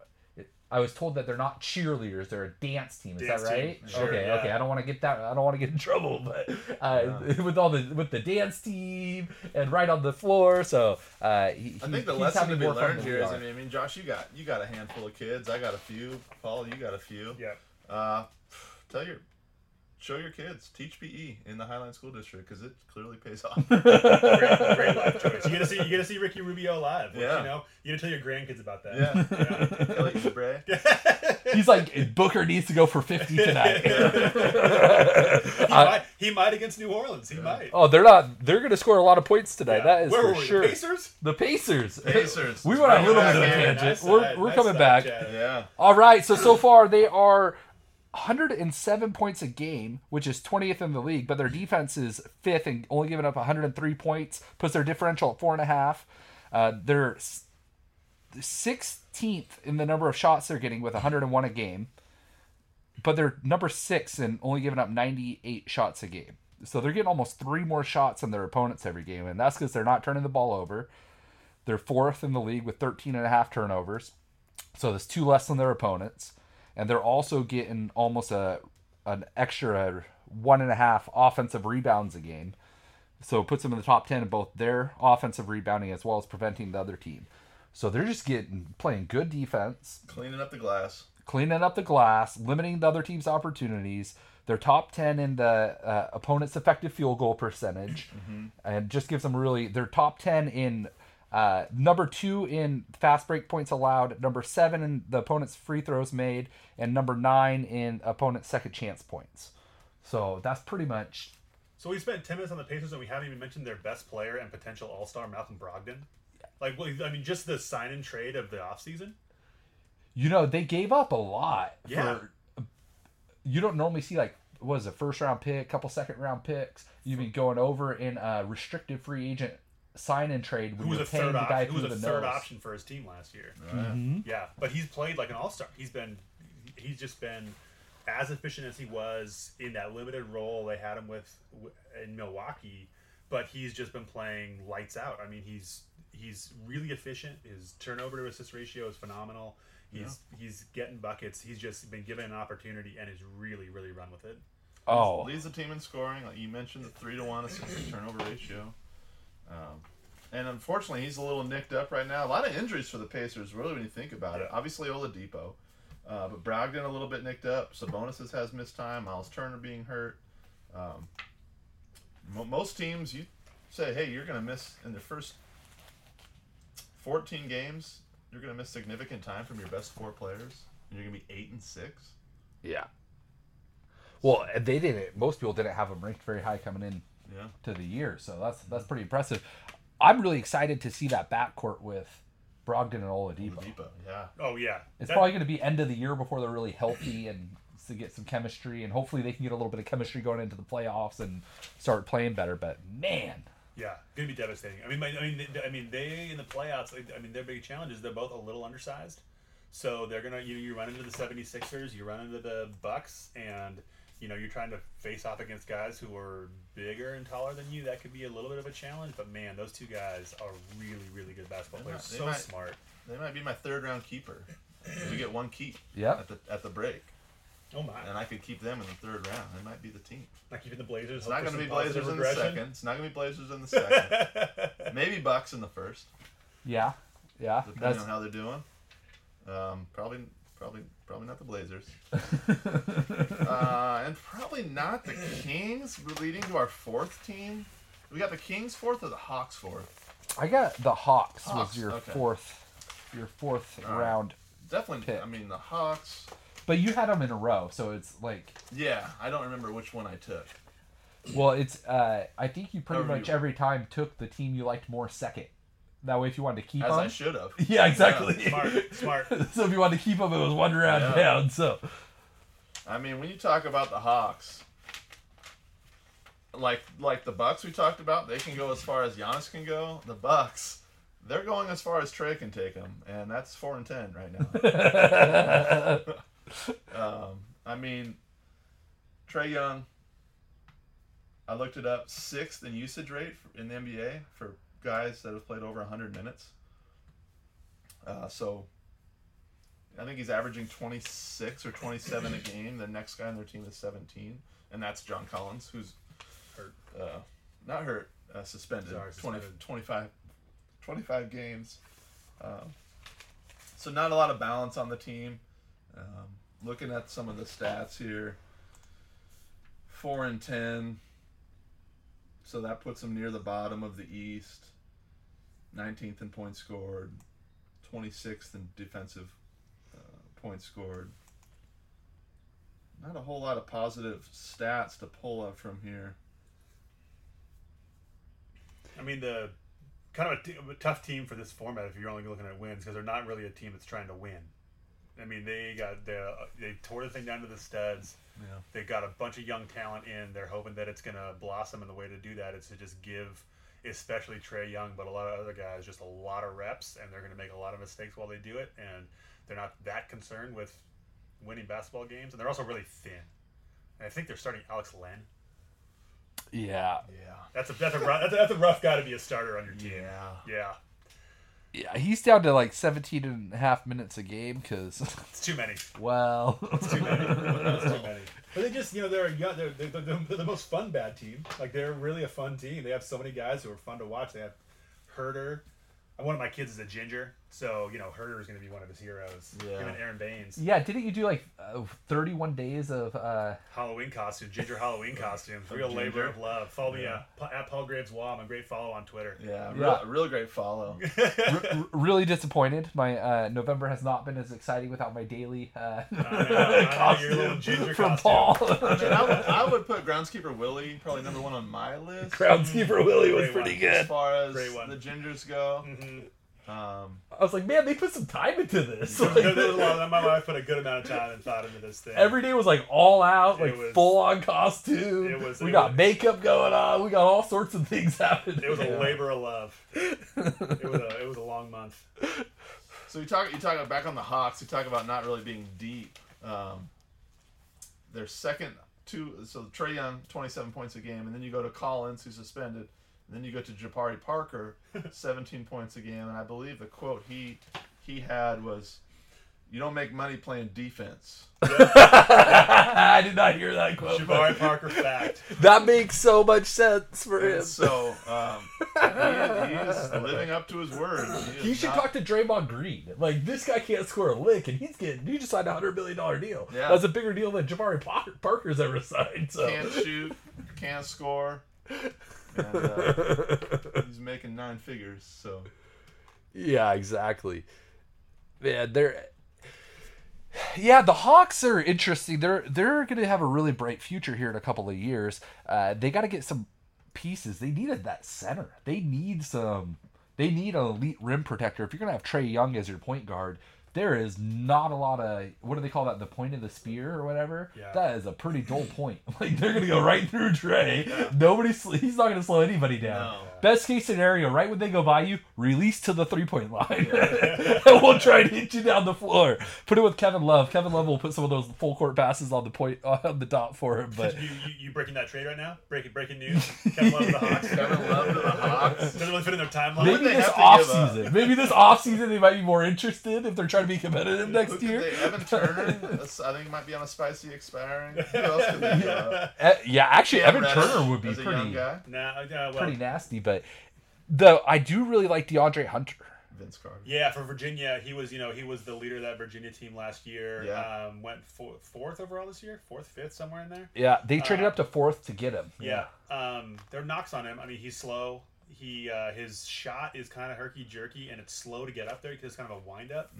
It- I was told that they're not cheerleaders; they're a dance team. Is Dance that team, right? sure, okay, yeah. okay. I don't want to get that. I don't want to get in trouble, but uh, with all the with the dance team and right on the floor. So uh, he, I think the he's lesson to having be more fun learned than here we is, are. I mean, I mean, Josh, you got you got a handful of kids. I got a few. Paul, you got a few. Yeah. Uh, tell your, show your kids, teach PE in the Highline School District because it clearly pays off. great, great life choice. You get to see you get to see Ricky Rubio live. Which, Yeah. You know, you gotta tell your grandkids about that. yeah. Kelly Oubre. He's like Booker needs to go for fifty tonight. he, Uh, might, he might against New Orleans. He might. oh, they're not. They're going to score a lot of points tonight. Yeah. That is Where for were we? sure. The Pacers. The Pacers. Pacers. we went on a little bit of a Bring it back, tangent. Nice we're side, we're nice coming side, back. Chad. Yeah. All right. So so far they are 107 points a game, which is 20th in the league, but their defense is fifth and only giving up 103 points, puts their differential at four and a half. Uh, they're 16th in the number of shots they're getting with 101 a game, but they're number six and only giving up 98 shots a game. So they're getting almost three more shots than their opponents every game, and that's because they're not turning the ball over. They're fourth in the league with 13 and a half turnovers. So that's two less than their opponents. And they're also getting almost a an extra one and a half offensive rebounds a game. So it puts them in the top 10 in both their offensive rebounding as well as preventing the other team. So they're just getting playing good defense, Cleaning up the glass. cleaning up the glass, limiting the other team's opportunities. They're top 10 in the uh, opponent's effective field goal percentage, and just gives them really, they're top 10 in uh, number two in fast break points allowed, number seven in the opponent's free throws made, and number nine in opponent's second chance points. So that's pretty much So we spent ten minutes on the Pacers and we haven't even mentioned their best player and potential All Star Malcolm Brogdon. Like, well, I mean, just the sign and trade of the offseason. You know, they gave up a lot Yeah. for you don't normally see like what is a first round pick, couple second round picks. You've been going over in a restricted free agent sign and trade when Who was you're a paying third the guy option? Who was a third nose. option for his team last year? Mhm. Yeah, but he's played like an all star. He's been, he's just been as efficient as he was in that limited role they had him with in Milwaukee. But he's just been playing lights out. I mean, he's he's really efficient. His turnover to assist ratio is phenomenal. He's he's getting buckets. He's just been given an opportunity and has really really run with it. Oh, Leads the team in scoring. Like you mentioned, the three to one assist turnover ratio. Um, and unfortunately, he's a little nicked up right now. A lot of injuries for the Pacers, really, when you think about it. Obviously, Oladipo, uh, but Brogdon a little bit nicked up. Sabonis has missed time. Miles Turner being hurt. Um, mo- most teams, you say, hey, you're going to miss in the first 14 games. You're going to miss significant time from your best four players. And you're going to be eight and six. yeah. Well, they didn't. Most people didn't have them ranked very high coming in Yeah. to the year, so that's that's pretty impressive. I'm really excited to see that backcourt with Brogdon and Oladipo. Oladipo, yeah. Oh yeah, It's That- probably going to be end of the year before they're really healthy and to get some chemistry, and hopefully they can get a little bit of chemistry going into the playoffs and start playing better. But man, Yeah, gonna be devastating. I mean, my, I mean, they, I mean, they in the playoffs. I mean, their big challenge is they're both a little undersized, so they're gonna you you run into the 76ers, you run into the Bucks, and you know you're trying to face off against guys who are bigger and taller than you. That could be a little bit of a challenge. But man, those two guys are really really good basketball They players. might- they So might- smart. They might be my third round keeper. We get one keep Yep. at the at the break, Oh my! and I could keep them in the third round. They might be the team. Not keeping the Blazers. It's not going going to to be Blazers in the second. It's not going to be Blazers in the second. Maybe Bucks in the first, yeah, yeah, depending that's on how they're doing. Um, probably, probably, probably not the Blazers, uh, and probably not the Kings. Leading to our fourth team. We got the Kings fourth or the Hawks fourth. I got the Hawks, Hawks, was your okay. fourth, your fourth All right. round, Definitely. Pick. I mean, the Hawks. but you had them in a row, so it's like, Yeah, I don't remember which one I took. well, it's uh, I think you pretty much you- every time took the team you liked more second. That way, if you wanted to keep As I should have. yeah, exactly. Smart, smart. so if you wanted to keep him, it was one round Yeah. down. So I mean, when you talk about the Hawks, like like the Bucks we talked about, they can go as far as Giannis can go. The Bucks, they're going as far as Trae can take them, and that's four and ten right now. um, I mean, Trae Young. I looked it up. Sixth in usage rate in the NBA for guys that have played over 100 minutes. Uh, so I think he's averaging 26 or 27 a game. The next guy on their team is 17, and that's John Collins, who's Hurt. Uh, not hurt, uh, suspended. Sorry, 20, suspended. 25, 25 games. Um, so not a lot of balance on the team. Um, looking at some of the stats here, four and ten. So that puts them near the bottom of the East. 19th in points scored, 26th in defensive uh, points scored. Not a whole lot of positive stats to pull up from here. I mean, the kind of a, t- a tough team for this format if you're only looking at wins because they're not really a team that's trying to win. I mean, they got the they tore the thing down to the studs. Yeah. They got a bunch of young talent in. They're hoping that it's gonna blossom, and the way to do that is to just give, especially Trae Young, but a lot of other guys, just a lot of reps, and they're gonna make a lot of mistakes while they do it, and they're not that concerned with winning basketball games, and they're also really thin. And I think they're starting Alex Len. yeah, Yeah. That's a that's a rough, that's a, that's a rough guy to be a starter on your team. Yeah. Yeah, yeah, he's down to like 17 and a half minutes a game because, it's too many. well, it's too many. That's too many. But they just, you know, they're young, they're, they're, they're, they're the most fun bad team. Like they're really a fun team. They have so many guys who are fun to watch. They have Huerter. One of my kids is a ginger, so you know Huerter is going to be one of his heroes. Yeah. Him and Aron Baynes. yeah, didn't you do like uh, 31 days of? uh Halloween costume, ginger Halloween costumes, real ginger. labor of love. Follow me uh, at Paul Graves Law. I'm a great follow on Twitter. Yeah. Yeah. Real, real great follow. r- really disappointed. My uh, November has not been as exciting without my daily uh, I know, costume your little ginger from costume. Paul. I, mean, I, would, I would put groundskeeper Willie probably number one on my list. Groundskeeper Willie was Great pretty one. As good. far as the gingers go, Mhm. Um, I was like, man, they put some time into this. There- Like, there was a lot- my wife put a good amount of time and thought into this thing. Every day was like all out, like was- full on costume. it was- we it got was- makage going on. We got all sorts of things happening. It was a labor of love. It was a it was a long month. so you talk you talk about back on the Hawks. You talk about not really being deep. Um, their second two, so Trae Young, twenty-seven points a game, and then you go to Collins, who's suspended, and then you go to Jabari Parker, seventeen points a game, and I believe the quote he he had was, "You don't make money playing defense." I did not hear that quote. but Jabari Parker fact. That makes so much sense for him. So um, he, he is living up to his word. is He should not- talk to Draymond Green. Like this guy can't score a lick, and he's getting he just signed a hundred million dollar deal. Yeah. That's a bigger deal than Jabari Parker's ever signed. So can't shoot, can't score, and uh, he's making nine figures. So yeah, exactly. Man, they're yeah, the Hawks are interesting. They're they're going to have a really bright future here in a couple of years. Uh, they got to get some pieces. They needed that center. They need some. They need an elite rim protector. If you're going to have Trae Young as your point guard, there is not a lot of what do they call that? The point of the spear or whatever. Yeah. That is a pretty dull point. Like they're going to go right through Trae. Nobody. sl- He's not going to slow anybody down. No. Best case scenario, right when they go by you, release to the three point line. and we'll try to hit you down the floor. Put it with Kevin Love. Kevin Love will put some of those full court passes on the point on the dot for him. But You, you, you breaking that trade right now? Breaking breaking news. Kevin Love to the Hawks. Kevin Love to the Hawks. Doesn't really fit in their timeline. maybe this have to off season, maybe this off season they might be more interested if they're trying to be competitive next Who year. they- Evan Turner. that's- I think he might be on a spicy expiring. Who else could they give? Uh, yeah, actually, Cam Evan Reddish Turner would be as a young pretty guy. Nah, uh, well, pretty nasty. But though I do really like De'Andre Hunter. Vince Carter. Yeah, for Virginia, he was you know he was the leader of that Virginia team last year. Yeah. Um, went fourth overall this year, fourth, fifth, somewhere in there. Yeah, they traded Uh, up to fourth to get him. Yeah. Um, there are knocks on him. I mean, he's slow. He uh, his shot is kind of herky jerky, and it's slow to get up there because it's kind of a wind up,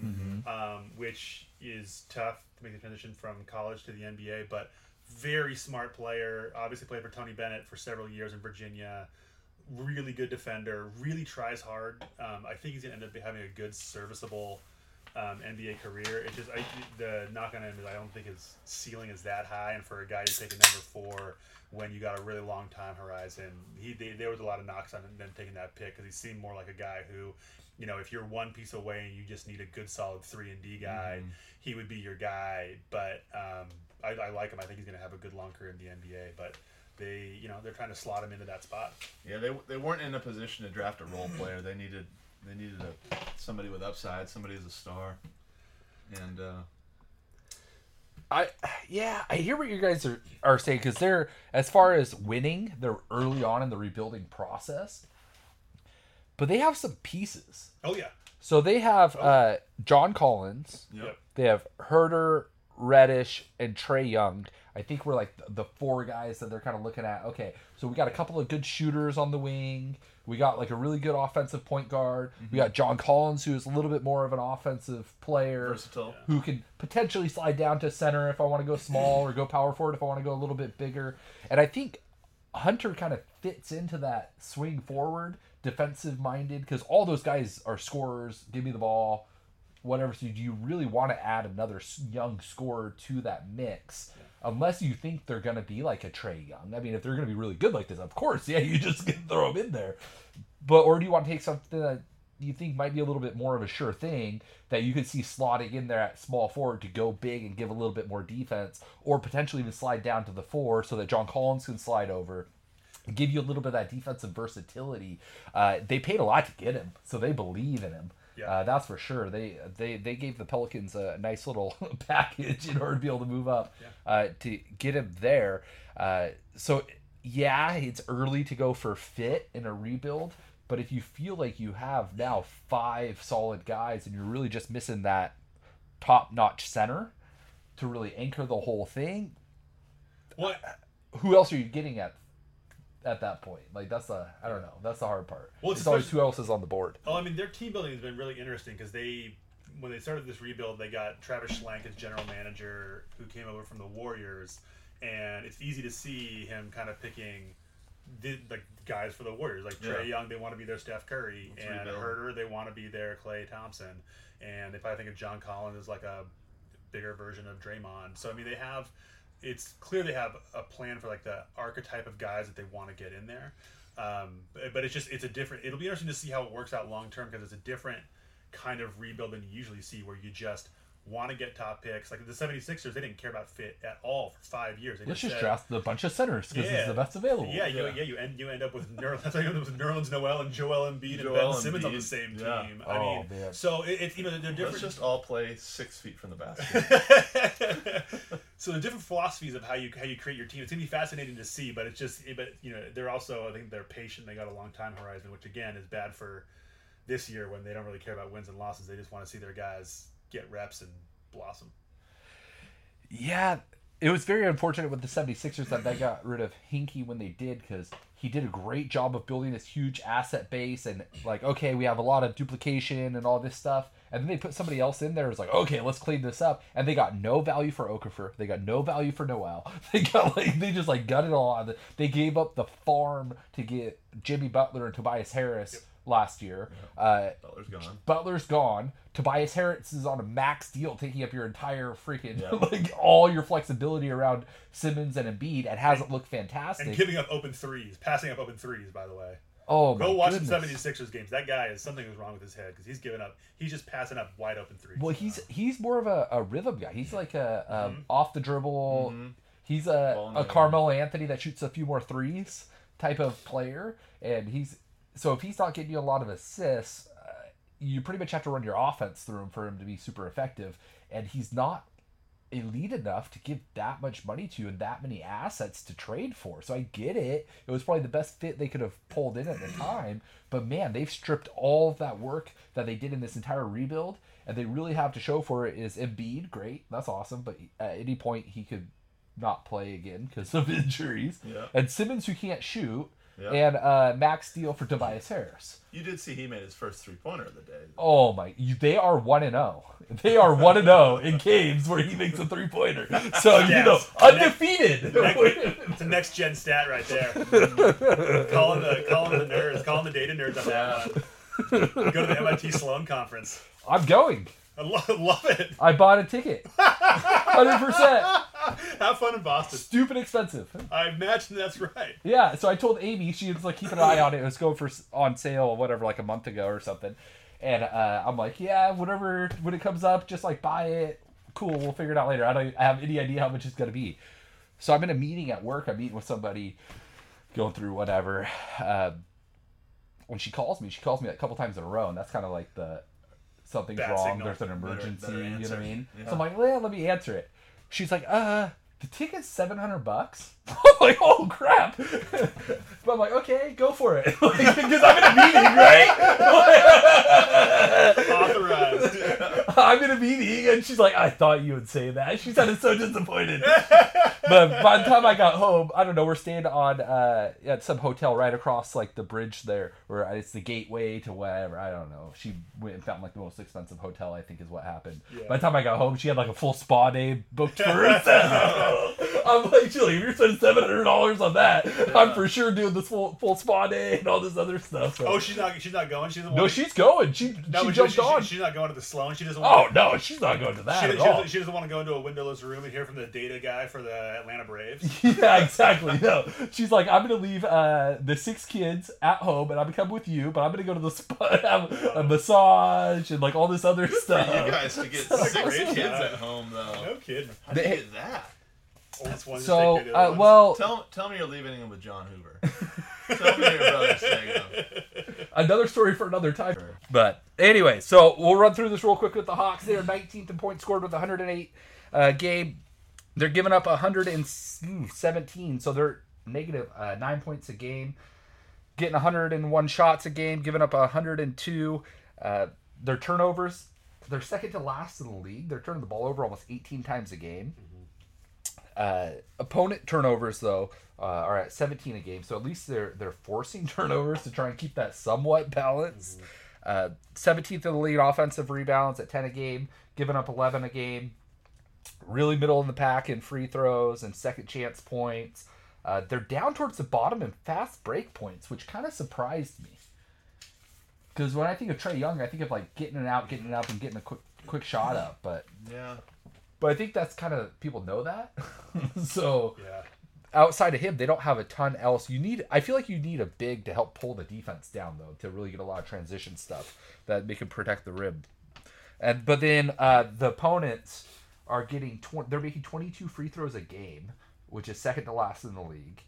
um, which is tough to make the transition from college to the NBA. But very smart player. Obviously played for Tony Bennett for several years in Virginia. really good defender, really tries hard. Um, I think he's gonna end up having a good, serviceable um, NBA career. It's just I, the knock on him is I don't think his ceiling is that high, and for a guy to take a number four when you got a really long time horizon, he they, there was a lot of knocks on him them taking that pick because he seemed more like a guy who, you know, if you're one piece away and you just need a good solid three and D guy, he would be your guy. But um, I, I like him. I think he's gonna have a good long career in the NBA, but. They, you know, they're trying to slot him into that spot. Yeah, they, they weren't in a position to draft a role player. They needed they needed a, somebody with upside, somebody as a star, and uh, I yeah, I hear what you guys are are saying because they're as far as winning, they're early on in the rebuilding process, but they have some pieces. Oh yeah, So they have uh, John Collins, yep. they have Huerter, Reddish, and Trae Young. I think we're like the, the four guys that they're kind of looking at. Okay, so we got a couple of good shooters on the wing. We got like a really good offensive point guard. We mm-hmm. got John Collins, who is a little bit more of an offensive player versatile. who can potentially slide down to center if I want to go small or go power forward if I want to go a little bit bigger. And I think Hunter kind of fits into that swing forward, defensive minded, because all those guys are scorers. Give me the ball, whatever. So do you really want to add another young scorer to that mix? Unless you think they're going to be like a Trae Young. I mean, if they're going to be really good like this, of course, yeah, you just throw them in there. But or do you want to take something that you think might be a little bit more of a sure thing that you could see slotting in there at small forward to go big and give a little bit more defense, or potentially even slide down to the four so that John Collins can slide over, give you a little bit of that defensive versatility. Uh, they paid a lot to get him, so they believe in him. Yeah. Uh, that's for sure. They they they gave the Pelicans a nice little package in order to be able to move up uh, to get him there. Uh, so yeah, it's early to go for fit in a rebuild, but if you feel like you have now five solid guys and you're really just missing that top notch center to really anchor the whole thing, what who else are you getting at at that point? Like that's the I don't know. That's the hard part. Well, it's it's always especially- who else is on the board. Oh, I mean, their team building has been really interesting because they, when they started this rebuild, they got Travis Schlenk as general manager, who came over from the Warriors, and it's easy to see him kind of picking the, the guys for the Warriors, like Trae Yeah. Young, they want to be their Steph Curry, Let's and rebuild. Huerter, they want to be their Klay Thompson, and if I think of John Collins as like a bigger version of Draymond, so I mean, they have. It's clear they have a plan for like the archetype of guys that they want to get in there. Um, but, but it's just it's a different. It'll be interesting to see how it works out long term because it's a different kind of rebuild than you usually see, where you just want to get top picks. Like the 76ers, they didn't care about fit at all for five years. They Let's just said- draft a bunch of centers because Yeah. it's the best available. Yeah, you, Yeah. yeah, you end you end up with Ner- that's why you end up with Nerlens Noel and Joel Embiid and Ben Simmons on the Embiid, same yeah. team. I Oh, mean, man. so it, it's you know they're different. Let's just all play six feet from the basket. so the different philosophies of how you how you create your team. It's gonna be fascinating to see, but it's just but you know they're also I think they're patient. They got a long time horizon, which again is bad for this year when they don't really care about wins and losses. They just want to see their guys get reps and blossom. Yeah, it was very unfortunate with the 76ers that they got rid of Hinkie when they did because he did a great job of building this huge asset base and like okay we have a lot of duplication and all this stuff. And then they put somebody else in there it's like okay let's clean this up. And they got no value for Okafor. They got no value for Noel. They got like they just like got it all. Out they gave up the farm to get Jimmy Butler and Tobias Harris last year uh, Butler's gone. Butler's gone. Tobias Harris is on a max deal, taking up your entire freaking Yeah. like all your flexibility around Simmons and Embiid, and hasn't looked fantastic. And giving up open threes, passing up open threes, by the way. oh Go watch goodness. the 76ers games. That guy is something is wrong with his head because he's giving up. He's just passing up wide open threes. Well, he's he's more of a, a rhythm guy. He's like a, a Mm-hmm. off the dribble. He's a, Ball a Carmelo Anthony that shoots a few more threes type of player, and he's so if he's not getting you a lot of assists, uh, you pretty much have to run your offense through him for him to be super effective. And he's not elite enough to give that much money to and that many assets to trade for. So I get it. It was probably the best fit they could have pulled in at the time. But man, they've stripped all of that work that they did in this entire rebuild, and they really have to show for it is Embiid. Great, that's awesome. But at any point he could not play again because of injuries. Yeah. And Simmons who can't shoot. Yeah. And uh, max deal for Tobias Harris. You did see he made his first three pointer of the day. Oh my! You, they are one and zero They are one and zero in games where he makes a three pointer. So you know, undefeated. It's a next gen stat right there. calling the calling the nerds, calling the data nerds on that one. Go to the MIT Sloan conference. I'm going. I lo- love it. I bought a ticket. Hundred percent. Have fun in Boston. Stupid expensive. I imagine that's right. Yeah, so I told Amy she was like keep an eye on it. It was going for s- on sale or whatever, like a month ago or something. And uh, I'm like, yeah, whatever. When it comes up, just like buy it. Cool, we'll figure it out later. I don't I have any idea how much it's gonna be. So I'm in a meeting at work. I'm meeting with somebody, going through whatever. Uh, when she calls me, she calls me a couple times in a row, and that's kind of like the something's Bad wrong. signal. There's an emergency. better you know what answer. I mean? Yeah. So I'm like, well, let me answer it. She's like, uh, the ticket's seven hundred bucks. I'm like, oh crap! but I'm like, okay, go for it, because I'm in a meeting, right? Authorized. I'm in a meeting, and she's like, I thought you would say that. She sounded so disappointed. but by the time I got home, I don't know. We're staying on uh, at some hotel right across like the bridge there, where it's the gateway to whatever. I don't know. She went and found like the most expensive hotel. I think is what happened. Yeah. By the time I got home, she had like a full spa day booked for herself. I'm like, Julie, you're spending seven hundred dollars on that, I'm for sure doing this full full spa day and all this other stuff. So. Oh, she's not. She's not going. She doesn't. no, want she's going. She No, she jumped she, on. She, she's not going to the Sloan. She doesn't. oh Want no, she's not going to that She, at she, all. doesn't, she doesn't want to go into a windowless room and hear from the data guy for the Atlanta Braves. yeah, exactly. No, she's like, I'm gonna leave uh, the six kids at home, and I'm gonna come with you, but I'm gonna go to the spa, have a massage, and like all this other stuff. You guys to get That's six kids job. at home though. No kidding. How do you They- get that? Oldest one, So, take care of the other uh, ones. well, Tell tell me you're leaving him with John Hoover. tell me your brother's taking him. another story for another time. But anyway, so we'll run through this real quick with the Hawks. They are 19th in points scored with 108 uh, game. They're giving up 117, so they're negative uh, nine points a game. Getting 101 shots a game, giving up 102. Uh, their turnovers, they're second to last in the league. They're turning the ball over almost 18 times a game. Uh, opponent turnovers though uh, are at 17 a game, so at least they're they're forcing turnovers to try and keep that somewhat balanced. Uh, 17th in the league offensive rebounds at 10 a game, giving up 11 a game. Really middle in the pack in free throws and second chance points. Uh, they're down towards the bottom in fast break points, which kind of surprised me. Because when I think of Trae Young, I think of like getting it out, getting it up, and getting a quick quick shot up. But Yeah. But I think that's kind of people know that. so Yeah. outside of him, they don't have a ton else. You need, I feel like you need a big to help pull the defense down though, to really get a lot of transition stuff that they can protect the rim. And but then uh, the opponents are getting they're making 22 free throws a game, which is second to last in the league.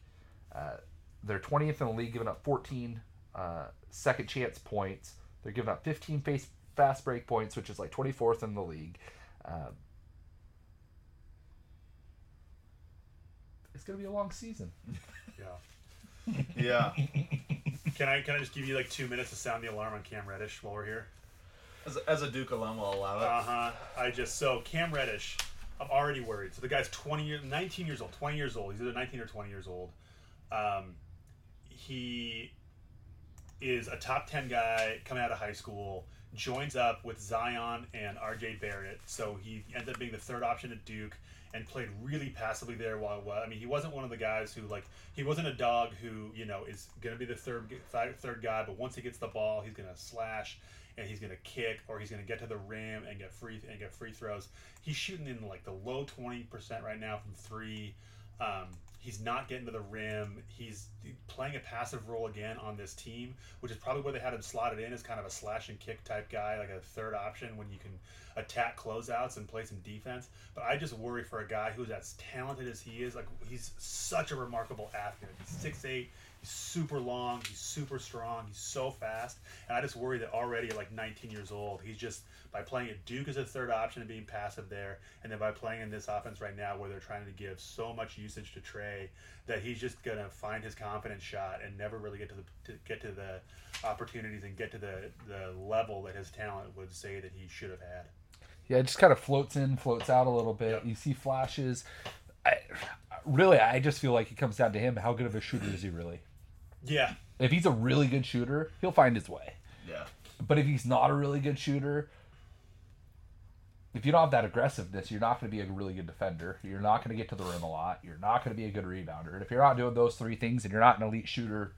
Uh, they're 20th in the league, giving up 14 uh, second chance points. They're giving up 15 face fast break points, which is like 24th in the league. Uh, it's gonna be a long season. Yeah. Yeah. Can I can I just give you like two minutes to sound the alarm on Cam Reddish while we're here? As, as a Duke alum I'll allow it. Uh huh. I just so Cam Reddish, I'm already worried. So the guy's 20 years, 19 years old, 20 years old. He's either 19 or 20 years old. Um, he is a top 10 guy coming out of high school. Joins up with Zion and R.J. Barrett, so he ends up being the third option at Duke and played really passively there. While, I mean, he wasn't one of the guys who like he wasn't a dog who you know is going to be the third third guy, but once he gets the ball, he's going to slash and he's going to kick or he's going to get to the rim and get free and get free throws. He's shooting in like the low twenty percent right now from three. Um, he's not getting to the rim. He's playing a passive role again on this team, which is probably where they had him slotted in as kind of a slash and kick type guy, like a third option when you can attack closeouts and play some defense. But I just worry for a guy who's as talented as he is. Like he's such a remarkable athlete. He's six eight. He's super long. He's super strong. He's so fast. And I just worry that already at like 19 years old, he's just by playing at Duke as a third option and being passive there, and then by playing in this offense right now where they're trying to give so much usage to Trae, that he's just gonna find his confidence shot and never really get to the to get to the opportunities and get to the the level that his talent would say that he should have had. Yeah, it just kind of floats in, floats out a little bit. Yep. You see flashes. I, really, I just feel like it comes down to him. How good of a shooter is he really? Yeah, If he's a really good shooter, he'll find his way. Yeah. But if he's not a really good shooter, if you don't have that aggressiveness, you're not going to be a really good defender. You're not going to get to the rim a lot. You're not going to be a good rebounder. And if you're not doing those three things, and you're not an elite shooter,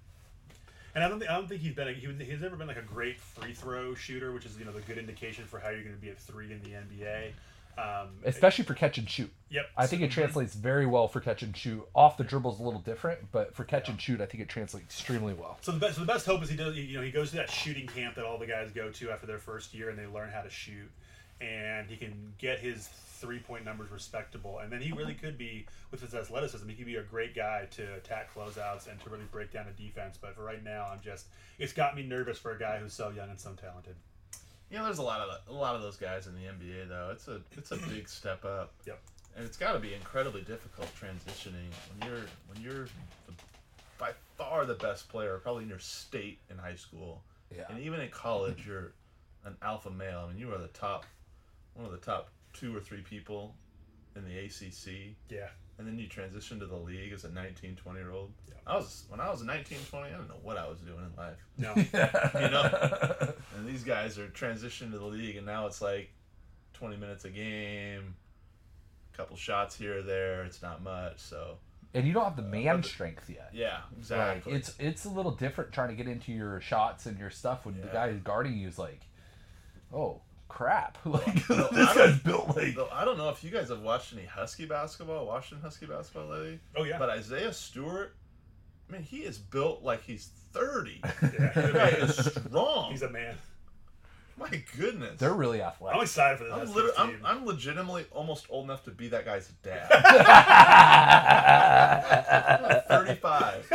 And I don't think I don't think he's been a, he, he's never been like a great free throw shooter, which is you know the good indication for how you're going to be a three in the NBA. Um, especially for catch and shoot. yep, I think it translates very well for catch and shoot. Off the dribble is a little different, but for catch and shoot, I think it translates extremely well. So the best, so the best hope is he does. You know, he goes to that shooting camp that all the guys go to after their first year, and they learn how to shoot, and he can get his three point numbers respectable, and then he really could be with his athleticism. He could be a great guy to attack closeouts and to really break down a defense. But for right now, I'm just it's got me nervous for a guy who's so young and so talented. You know, there's a lot of a lot of those guys in the NBA though. It's a it's a big step up. Yep. And it's got to be incredibly difficult transitioning when you're when you're the, by far the best player, probably in your state in high school, Yeah. and even in college, you're an alpha male. I mean, you are the top, one of the top two or three people in the ACC, Yeah, and then you transition to the league as a 19, 20 year old. Yeah. I was when I was 19, 20, I don't know what I was doing in life. no, You know, and these guys are transitioning to the league, and now it's like 20 minutes a game, a couple shots here or there. It's not much, so and you don't have the uh, man but the- strength yet. yeah, Like, exactly. it's it's a little different trying to get into your shots and your stuff when the guy who's guarding you is like, oh crap, like No, this I guy's built like. Though I don't know if you guys have watched any Husky basketball, Washington Husky basketball lately, oh yeah, but Isaiah Stewart, I mean, he is built like he's 30. yeah. The guy is strong. he's a man. My goodness. They're really athletic. I'm excited for this. I'm, Huskies liter- I'm, team. I'm legitimately almost old enough to be that guy's dad. I'm 35.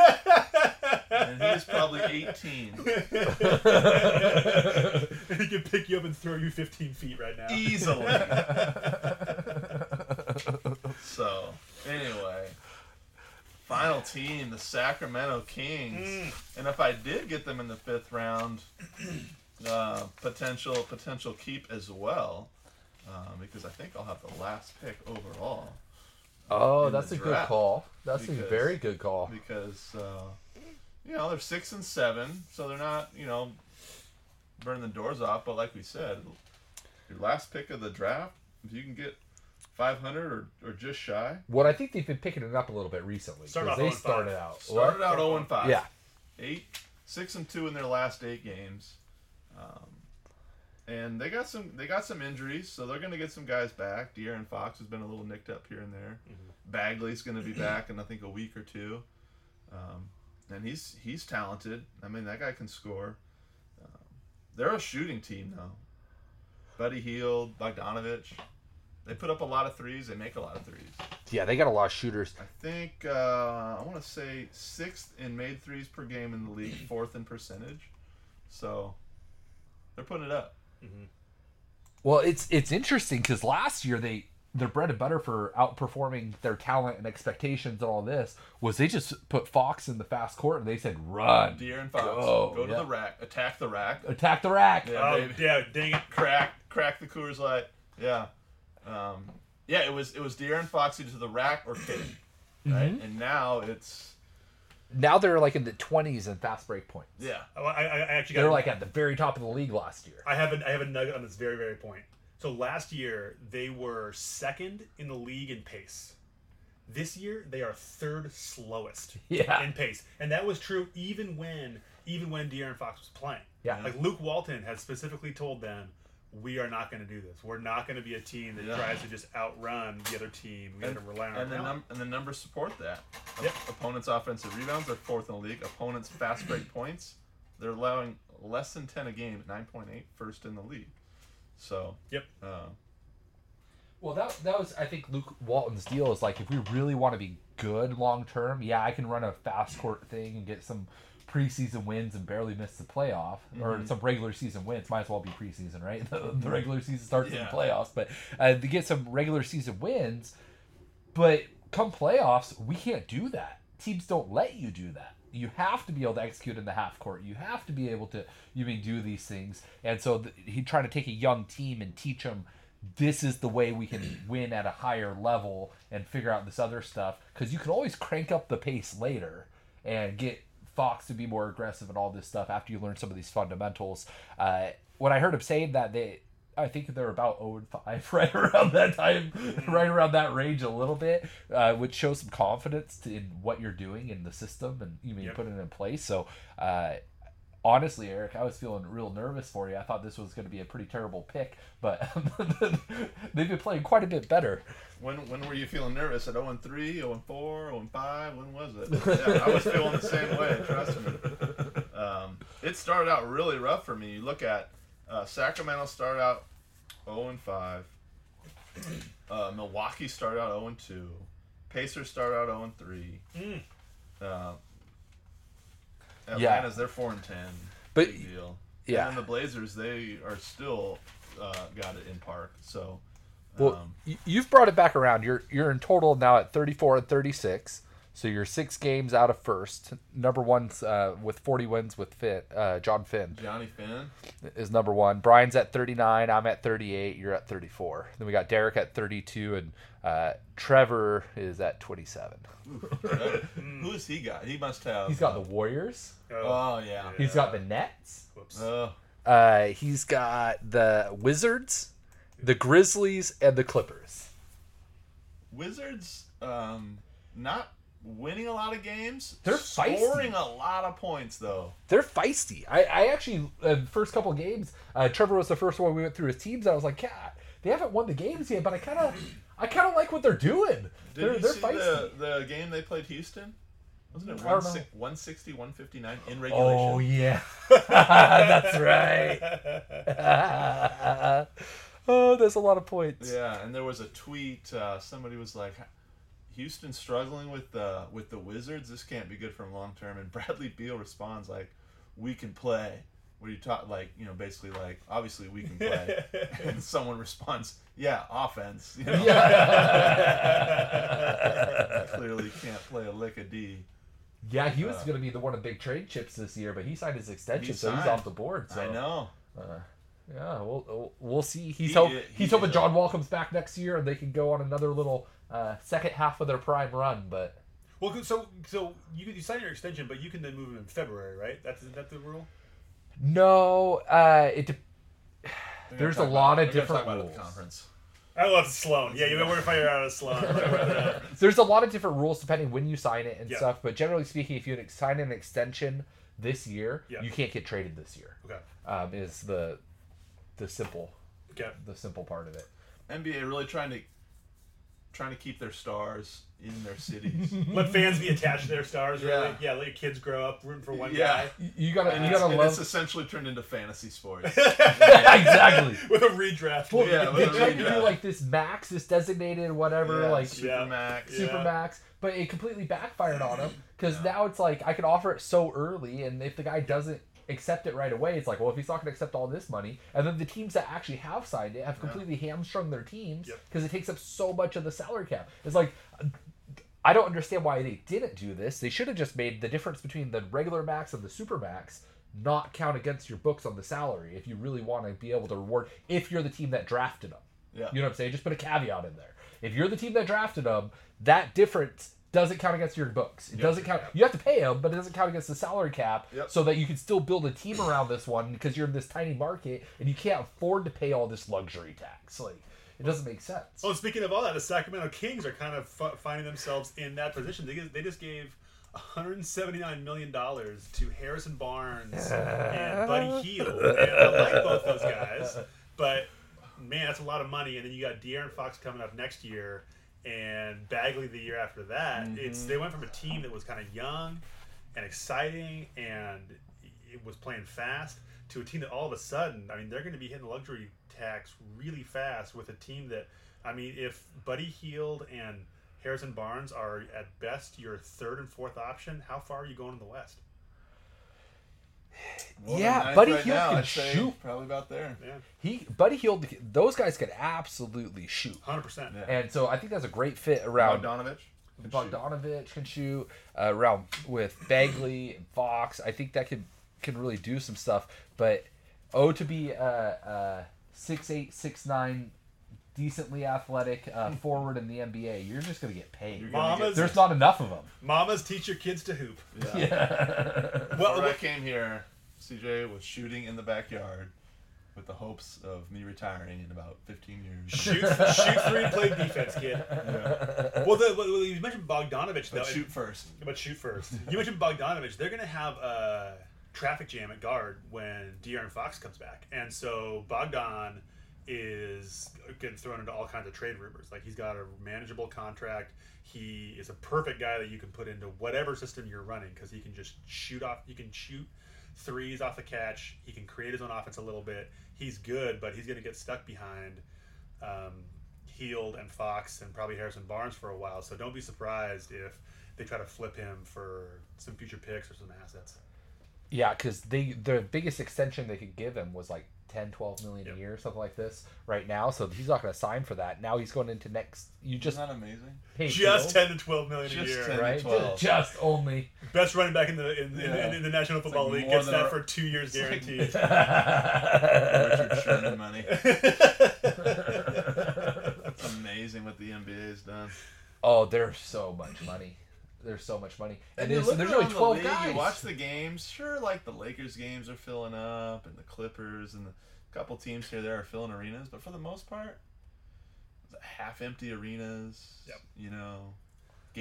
and he's probably 18. He can pick you up and throw you 15 feet right now. Easily. so, anyway. Final team, the Sacramento Kings. And if I did get them in the fifth round, uh, potential potential keep as well. Um, because I think I'll have the last pick overall. oh, that's a good call. That's a very good call. because uh, you know they're six and seven, so they're not you know burning the doors off. But like we said, your last pick of the draft, if you can get five hundred or, or just shy, What I think they've been picking it up a little bit recently Started because they started out. started What? out zero and five. Yeah, eight, six and two in their last eight games. Um, and they got some they got some injuries, so they're going to get some guys back. De'Aaron Fox has been a little nicked up here and there. Bagley's going to be back in I think a week or two, um, and he's he's talented. I mean that guy can score. They're a shooting team though. Buddy Hield, Bogdanovich, they put up a lot of threes. They make a lot of threes. yeah, they got a lot of shooters. I think uh, I want to say sixth in made threes per game in the league, fourth in percentage. So they're putting it up. Well, it's it's interesting because last year they their bread and butter for outperforming their talent and expectations and all this was they just put Fox in the fast court and they said run, Deer and Fox, Go, go to yeah. the rack, attack the rack, attack the rack. Yeah. oh, baby. yeah, dang it. crack, crack the Coors Light. Yeah, um, yeah. It was it was De'Aaron Fox either to the rack or kidding, right? Mm-hmm. And now it's Now they're like in the twenties in fast break points. yeah. Oh, I, I, I actually got They're like at the very top of the league last year. I have a, I have a nugget on this very very point. So last year they were second in the league in pace. This year they are third slowest Yeah. in pace, and that was true even when even when De'Aaron Fox was playing. Yeah. Like Luke Walton has specifically told them, we are not going to do this. We're not going to be a team that Yeah. tries to just outrun the other team. We got to rely on our And the, num- and the numbers support that. Yep. Opponents' offensive rebounds are fourth in the league. Opponents' fast break points, they're allowing less than 10 a game, 9.8, first in the league. So, Yep. uh, Well, that that was I think Luke Walton's deal is like if we really want to be good long term, yeah, I can run a fast court thing and get some preseason wins and barely miss the playoff or some regular season wins. Might as well be preseason, right? The, the regular season starts in the playoffs, but uh, to get some regular season wins. But come playoffs, we can't do that. Teams don't let you do that. You have to be able to execute in the half court. You have to be able to you mean do these things. And so th- he trying to take a young team and teach them this is the way we can win at a higher level and figure out this other stuff because you can always crank up the pace later and get Fox to be more aggressive and all this stuff after you learn some of these fundamentals. Uh, when I heard him saying that they I think they're about 0 and 5 right around that time, right around that range a little bit, uh, which shows some confidence in what you're doing in the system and you mean Yep. putting it in place. So, uh, honestly, Eric, I was feeling real nervous for you. I thought this was going to be a pretty terrible pick, but they've been playing quite a bit better. When when were you feeling nervous? At 0 and 3, 0 and 4, 0 and 5? When was it? Yeah, I was feeling the same way. Trust me. Um, it started out really rough for me. You look at uh, Sacramento started out 0 and 5. Uh, Milwaukee started out 0 and 2. Pacers started out 0 and 3. Mm. Uh, Yeah. Atlanta's they're 4 and 10. But- Big deal. yeah. And the Blazers they are still uh, got it in park. So. Well, um, you've brought it back around. You're you're in total now at 34 and 36. So you're six games out of first. Number one's uh, with 40 wins with Finn, uh, John Finn Johnny Finn. is number one. Brian's at 39. I'm at 38. You're at 34. Then we got Derek at 32, and uh, Trevor is at 27. Who has he got? He must have. He's got the Warriors. Oh yeah. He's got the Nets. Whoops. Uh, Uh, he's got the Wizards, the Grizzlies, and the Clippers. Wizards, um, not winning a lot of games. They're feisty. scoring a lot of points though. they're feisty. I, I actually uh, first couple games, uh, Trevor was the first one we went through his teams. I was like, yeah, they haven't won the games yet, but I kind of, I kind of like what they're doing. Did they're you they're see feisty. the, the game they played Houston? Wasn't it I 160, 159 in regulation? Oh yeah, that's right. oh, there's a lot of points. Yeah, and there was a tweet. Uh, somebody was like, "Houston struggling with the with the Wizards. This can't be good for them long term." And Bradley Beal responds like, "We can play." What do you talk like? You know, basically like, obviously we can play. and someone responds, "Yeah, offense." You know? Clearly can't play a lick of D. Yeah, he was Uh, going to be the one of big trade chips this year, but he signed his extension, He so he's off the board. So. I know. Uh, yeah, we'll we'll see. He's He- hope, he- he's hoping John Wall comes back next year and they can go on another little uh, second half of their prime run. But Well, so so you you sign your extension, but you can then move him in February, right? That's is that the rule? no, uh, it. De- There's a lot about- of different talk about rules. the conference. I love Sloan. Yeah, you we're gonna fire out of Sloan. Yeah. there's a lot of different rules depending when you sign it and Yeah. stuff. But generally speaking, if you ex- sign an extension this year, Yeah. you can't get traded this year. okay. Um, is the the simple Okay. the simple part of it. NBA really trying to trying to keep their stars in their cities. Let fans be attached to their stars, really. Yeah. Yeah, let your kids grow up rooting for one Yeah. You, you gotta and you it's, gotta and it's essentially turned into fantasy sports. guy. exactly. With a redraft. Well, Yeah, they but tried to yeah. do like this max, this designated whatever, Yeah, like Supermax. Yeah. Supermax, but it completely backfired on him because Yeah. now it's like I can offer it so early, and if the guy doesn't accept it right away, it's like, well, if he's not going to accept all this money, and then the teams that actually have signed it have Yeah. completely hamstrung their teams Yep. because it takes up so much of the salary cap. It's like. I don't understand why they didn't do this. They should have just made the difference between the regular max and the super max not count against your books on the salary if you really want to be able to reward if you're the team that drafted them. Yeah. You know what I'm saying? Just put a caveat in there. If you're the team that drafted them, that difference doesn't count against your books. It doesn't count. You have to pay them, but it doesn't count against the salary cap, Yep. so that you can still build a team around this one because you're in this tiny market and you can't afford to pay all this luxury tax. Like it doesn't make sense. Oh, speaking of all that, the Sacramento Kings are kind of f- finding themselves in that position. They, they just gave 179 million dollars to Harrison Barnes and Buddy Hield. And I like both those guys, but man, that's a lot of money. And then you got De'Aaron Fox coming up next year, and Bagley the year after that. It's mm-hmm. they went from a team that was kind of young and exciting and it was playing fast to a team that all of a sudden, I mean, they're going to be hitting the luxury tax really fast with a team that, I mean, if Buddy Hield and Harrison Barnes are at best your third and fourth option, how far are you going in the West? Well, Yeah, Buddy right Hield now, can shoot. Probably about there. Yeah, He, Buddy Hield, those guys could absolutely shoot, hundred percent. And so I think that's a great fit around Bogdanovich. Bogdanovich can shoot uh, around with Bagley and Fox. I think that could can really do some stuff. But oh, to be a uh, uh, six eight six nine, decently athletic uh, forward in the NBA, you're just gonna get paid. You're Mamas, There's not enough of them. mamas teach your kids to hoop. Yeah. Well, Before I came here, CJ was shooting in the backyard with the hopes of me retiring in about 15 years. Shoot, shoot three, and play defense, kid. Yeah. Well, the, well, you mentioned Bogdanovich, though. But shoot first. But shoot first. You mentioned Bogdanovich. They're going to have a traffic jam at guard when De'Aaron Fox comes back, and so Bogdan is getting thrown into all kinds of trade rumors. Like he's got a manageable contract. He is a perfect guy that you can put into whatever system you're running because he can just shoot off. He can shoot threes off the catch. He can create his own offense a little bit. He's good, but he's going to get stuck behind um, Hield and Fox and probably Harrison Barnes for a while. So don't be surprised if they try to flip him for some future picks or some assets. Yeah, because they the biggest extension they could give him was like 10, 12 million Yep. a year, something like this right now. So he's not going to sign for that. Now he's going into next. You just Isn't that amazing? paid Just Fields, ten to twelve million a year. 10. right? 12. Just only. Best running back in the in, in, Yeah. in, in the National Football like League more gets that a- for two years like- guaranteed. Richard Sherman money. It's amazing what the NBA has done. oh, there's so much money. There's so much money, and, you there's, there's around only the twelve league, guys. You watch the games. Sure, like the Lakers games are filling up, and the Clippers and a couple teams here there are filling arenas. But for the most part, half empty arenas. Yep. You know,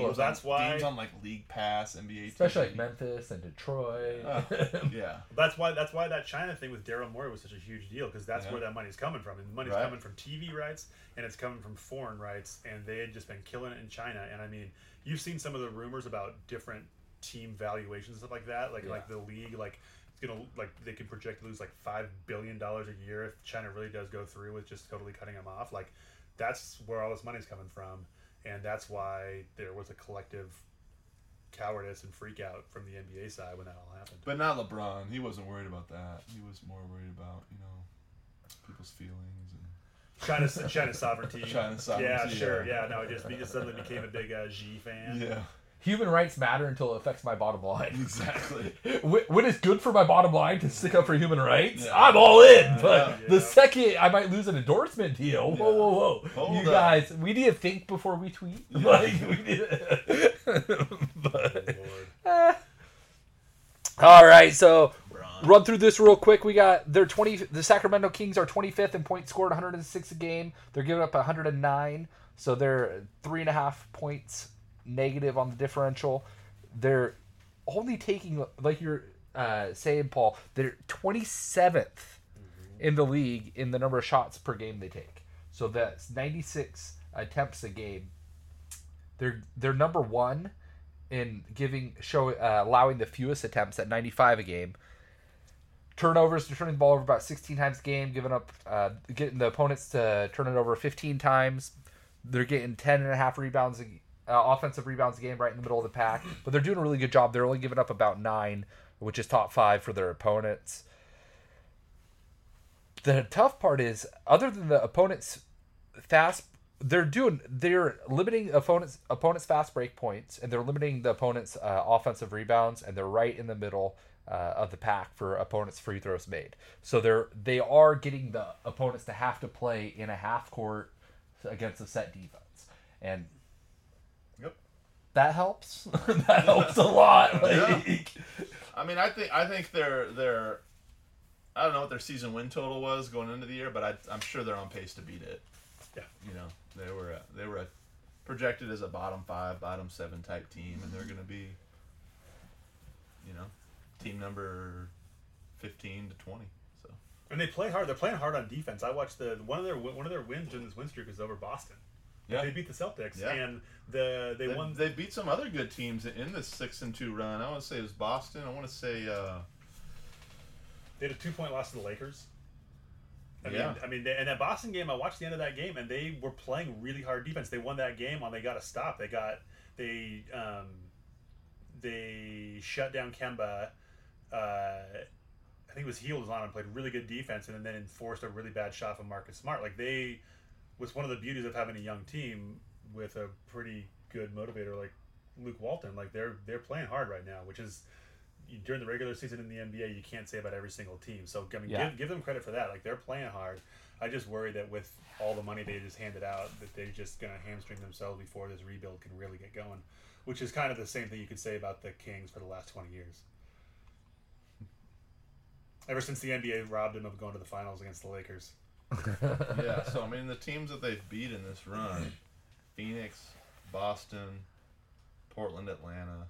Well, that's on, why- games on like League Pass, NBA, especially TV. like Memphis and Detroit. Oh, yeah, That's why that's why that China thing with Daryl Morey was such a huge deal because that's Yeah. where that money's coming from, and the money's Right. coming from TV rights and it's coming from foreign rights, and they had just been killing it in China. And I mean, you've seen some of the rumors about different team valuations and stuff like that, like Yeah. like the league, like it's gonna like they can project to lose like five billion dollars a year if China really does go through with just totally cutting them off. Like that's where all this money's coming from, and that's why there was a collective cowardice and freak out from the NBA side when that all happened. but not LeBron. He wasn't worried about that. He was more worried about you know people's feelings and China's China's sovereignty. China's sovereignty. Yeah, sure. yeah. Yeah, no, it just he just suddenly became a big uh, Xi fan. yeah, Human rights matter until it affects my bottom line. exactly. When when it's good for my bottom line to stick up for human rights, Yeah. I'm all in. But Yeah. the second I might lose an endorsement deal, whoa, Yeah. whoa, whoa! Hold you up. guys, we need to think before we tweet. Like we need. but, Lord. eh. all right, so LeBron. run through this real quick. We got their twenty. The Sacramento Kings are 25th in points scored, 106 a game. They're giving up 109, so they're three and a half points negative on the differential. They're only taking, like you're uh, saying, Paul. They're 27th in the league in the number of shots per game they take. So that's 96 attempts a game. They're they're number one in giving show uh, allowing the fewest attempts at 95 a game. Turnovers, they're turning the ball over about 16 times a game, giving up, uh, getting the opponents to turn it over 15 times. They're getting 10 and a half rebounds, a, uh, offensive rebounds a game, right in the middle of the pack. But they're doing a really good job. They're only giving up about nine, which is top five for their opponents. The tough part is, other than the opponents' fast they're doing they're limiting opponents opponents fast break points and they're limiting the opponents uh, offensive rebounds and they're right in the middle uh, of the pack for opponents free throws made so they're they are getting the opponents to have to play in a half court against a set defense and. That helps that helps a lot Yeah. like, I mean, I think I think their their I don't know what their season win total was going into the year, but I, I'm sure they're on pace to beat it. Yeah. You know, they were a, they were a, projected as a bottom five, bottom seven type team, and they're going to be, you know, team number fifteen to twenty. So And they play hard. They're playing hard on defense. I watched the one of their one of their wins during this win streak was over Boston. Yeah, They beat the Celtics, Yeah. and the they they, won. they beat some other good teams in this six and two run. I want to say it was Boston. I want to say. Uh, They had a two point loss to the Lakers. I Yeah. mean, I mean, they, and that Boston game, I watched the end of that game, and they were playing really hard defense. They won that game on they got a stop. They got they um, they shut down Kemba. Uh, I think it was Hield was on and played really good defense, and then enforced a really bad shot from Marcus Smart. Like they was one of the beauties of having a young team with a pretty good motivator like Luke Walton. Like they're they're playing hard right now, which is during the regular season in the NBA, you can't say about every single team. So I mean, Yeah. give, give them credit for that. Like they're playing hard. I just worry that with all the money they just handed out, that they're just gonna hamstring themselves before this rebuild can really get going. Which is kind of the same thing you could say about the Kings for the last twenty years. Ever since the NBA robbed him of going to the finals against the Lakers. yeah, so I mean the teams that they've beat in this run: Phoenix, Boston, Portland, Atlanta,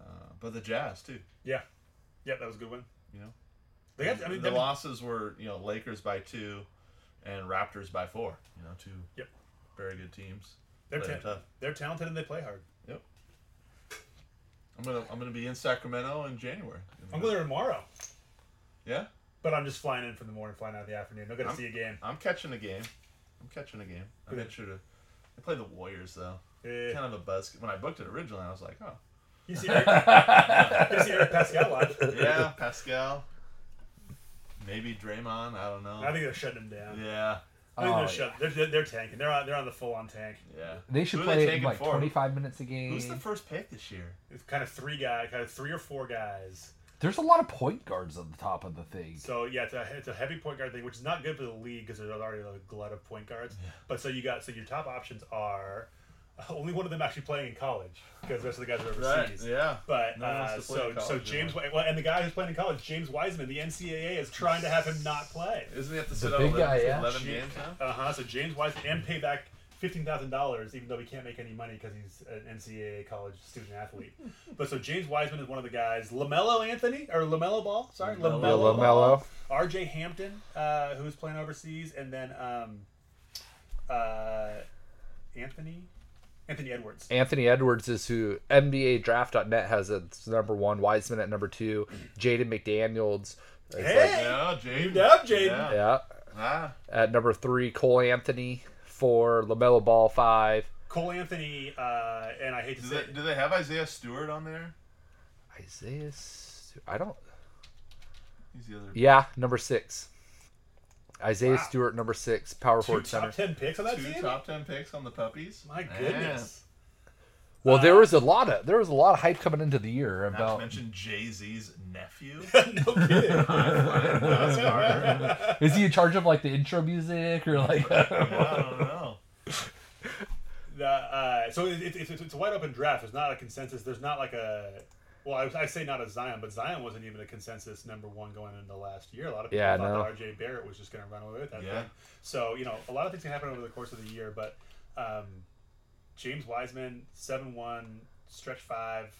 uh, but the Jazz too. Yeah, yeah, that was a good win. You know, They got. I mean, the they- losses were you know Lakers by two, and Raptors by four. You know, two Yep. very good teams. they're ta- tough. they're talented and they play hard. Yep. I'm gonna I'm gonna be in Sacramento in January. I'm going there tomorrow, Yeah, but I'm just flying in from the morning, flying out in the afternoon. I'm gonna I'm- see a game. I'm catching a game. I'm catching a game. I Good. made sure to. They play the Warriors though. Eh, Kind of a buzz. When I booked it originally, I was like, oh you see, Eric, you see Eric Paschall live. yeah, Paschall. Maybe Draymond. I don't know. I think they're shutting him down. Yeah, I think Oh, they're, shut, they're, they're, they're tanking. They're on, they're on the full on tank. yeah. They should Who are play it in like for? 25 minutes a game. Who's the first pick this year? It's kind of three guys, kind of three or four guys. There's a lot of point guards on the top of the thing. So yeah, it's a it's a heavy point guard thing, which is not good for the league because there's already a glut of point guards. But so you got so your top options are uh, only one of them actually playing in college because the rest of the guys are overseas. Yeah. But No uh, so college so. James Wi- well, and the guy who's playing in college, James Wiseman, the NCAA is trying to have him not play. Isn't he have to The sit out big 11, guy, yeah. 11 Shit. games now? Uh huh. So James Wiseman and pay back fifteen thousand dollars, even though he can't make any money because he's an NCAA college student athlete. but so James Wiseman is one of the guys. Lamelo Anthony or Lamelo Ball, sorry, LaMelo. Yeah, Lamelo. LaMelo. R.J. Hampton, uh, who's playing overseas, and then um, uh, Anthony, Anthony Edwards. Anthony Edwards is who NBA Draft.net has as number one, Wiseman at number two, Jaden McDaniels. is like- Hey! Yeah, Jaden. You Jaden? Yeah. yeah. Ah, At number three, Cole Anthony. Four, LaMelo Ball. Five, Cole Anthony, uh, and I hate to do say, they, it, do they have Isaiah Stewart on there? Isaiah. Stu- I don't. He's the other. Yeah, number six. Isaiah Wow. Stewart, number six, power two forward top center. ten picks on that Two team. top ten picks on the puppies. My goodness. Well, there Uh, was a lot of there was a lot of hype coming into the year Not to about. mention Jay Z's nephew. no kidding. That's Carter. Is he in charge of like the intro music or like? I don't know. The, uh, so it, it, it's, it's a wide open draft. There's not a consensus. There's not like a. Well, I, I say not a Zion, but Zion wasn't even a consensus number one going into last year. A lot of people Yeah, thought no. that RJ Barrett was just going to run away with that Yeah. thing. So you know, a lot of things can happen over the course of the year. But um, James Wiseman, seven one, stretch five.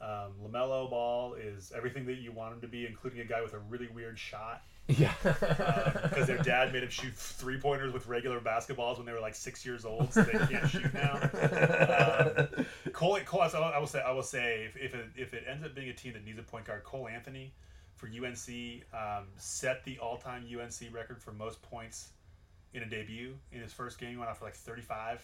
Um, Lamelo Ball is everything that you want him to be, including a guy with a really weird shot yeah. because their dad made him shoot three pointers with regular basketballs when they were like six years old, so they can't shoot now. Um, Cole, Cole, I will- say, I will say, if, if it if it ends up being a team that needs a point guard, Cole Anthony for UNC um, set the all-time UNC record for most points in a debut in his first game. He went off for like 35.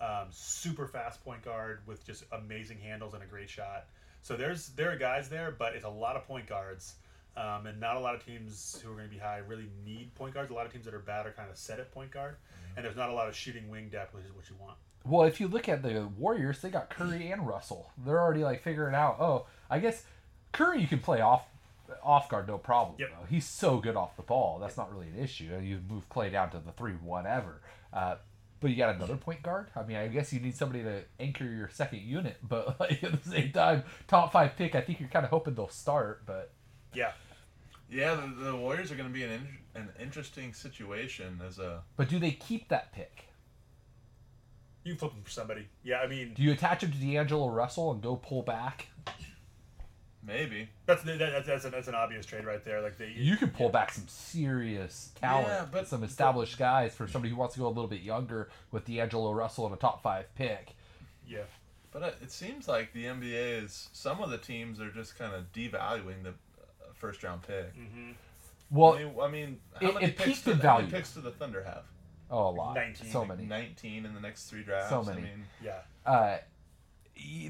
Um, super fast point guard with just amazing handles and a great shot. So there's there are guys there, but it's a lot of point guards. Um, and not a lot of teams who are going to be high really need point guards. A lot of teams that are bad are kind of set at point guard, and there's not a lot of shooting wing depth, which is what you want. Well, if you look at the Warriors, they got Curry and Russell. They're already like figuring out. Oh, I guess Curry you can play off off guard no problem. Yep. though. He's so good off the ball. That's not really an issue. You move Klay down to the three whatever. Uh, but you got another point guard. I mean, I guess you need somebody to anchor your second unit. But like at the same time, top five pick. I think you're kind of hoping they'll start. But Yeah, Yeah, the, the Warriors are going to be an in, an interesting situation as a. but do they keep that pick? you can flip them for somebody. Yeah, I mean Do you attach him to D'Angelo Russell and go pull back? Maybe. that's that, that's that's, a, that's an obvious trade right there. Like they, You can pull back some serious talent, Yeah, but- some established guys for somebody who wants to go a little bit younger with D'Angelo Russell and a top five pick. yeah. But it, it seems like the NBA is. Some of the teams are just kind of devaluing the uh, first round pick. Mm-hmm. Well, I mean, I mean how it- many it picks peaked do, in how many value. picks do the Thunder have? oh, a lot, 19, so like many. 19 in the next three drafts. So I many. mean, Yeah. Uh,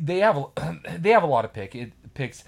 they have a, they have a lot of pick it, picks.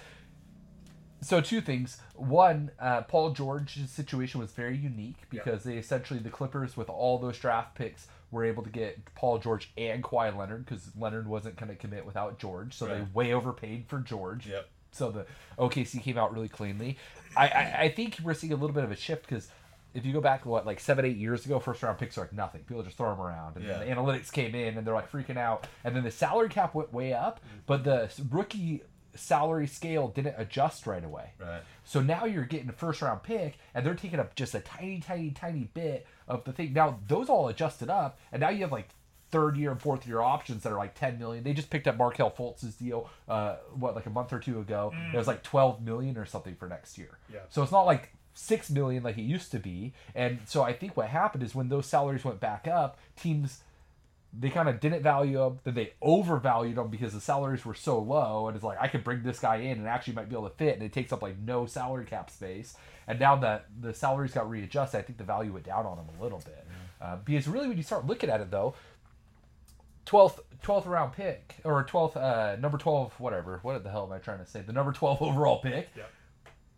So two things. One, uh, Paul George's situation was very unique because they essentially the Clippers with all those draft picks were able to get Paul George and Kawhi Leonard because Leonard wasn't going to commit without George, so they way overpaid for George. Yep. So the OKC came out really cleanly. I, I, I think we're seeing a little bit of a shift because if you go back what like seven eight years ago, first round picks are like nothing. People just throw them around, and then Yeah. the analytics came in and they're like freaking out. And then the salary cap went way up, but the rookie salary scale didn't adjust right away. Right. So now you're getting a first round pick, and they're taking up just a tiny, tiny, tiny bit of the thing. Now those all adjusted up, and now you have like third year and fourth year options that are like 10 million. They just picked up Markelle Fultz's deal, uh, what like a month or two ago. It was like 12 million or something for next year. Yeah. So it's not like six million like it used to be. And so I think what happened is when those salaries went back up, teams they kind of didn't value them, then they overvalued them because the salaries were so low, and it's like I could bring this guy in and actually might be able to fit, and it takes up like no salary cap space. And now that the salaries got readjusted, I think the value went down on them a little bit. Uh, because really, when you start looking at it though, 12th 12th round pick or 12th uh, number 12 whatever what the hell am i trying to say the number 12 overall pick Yep.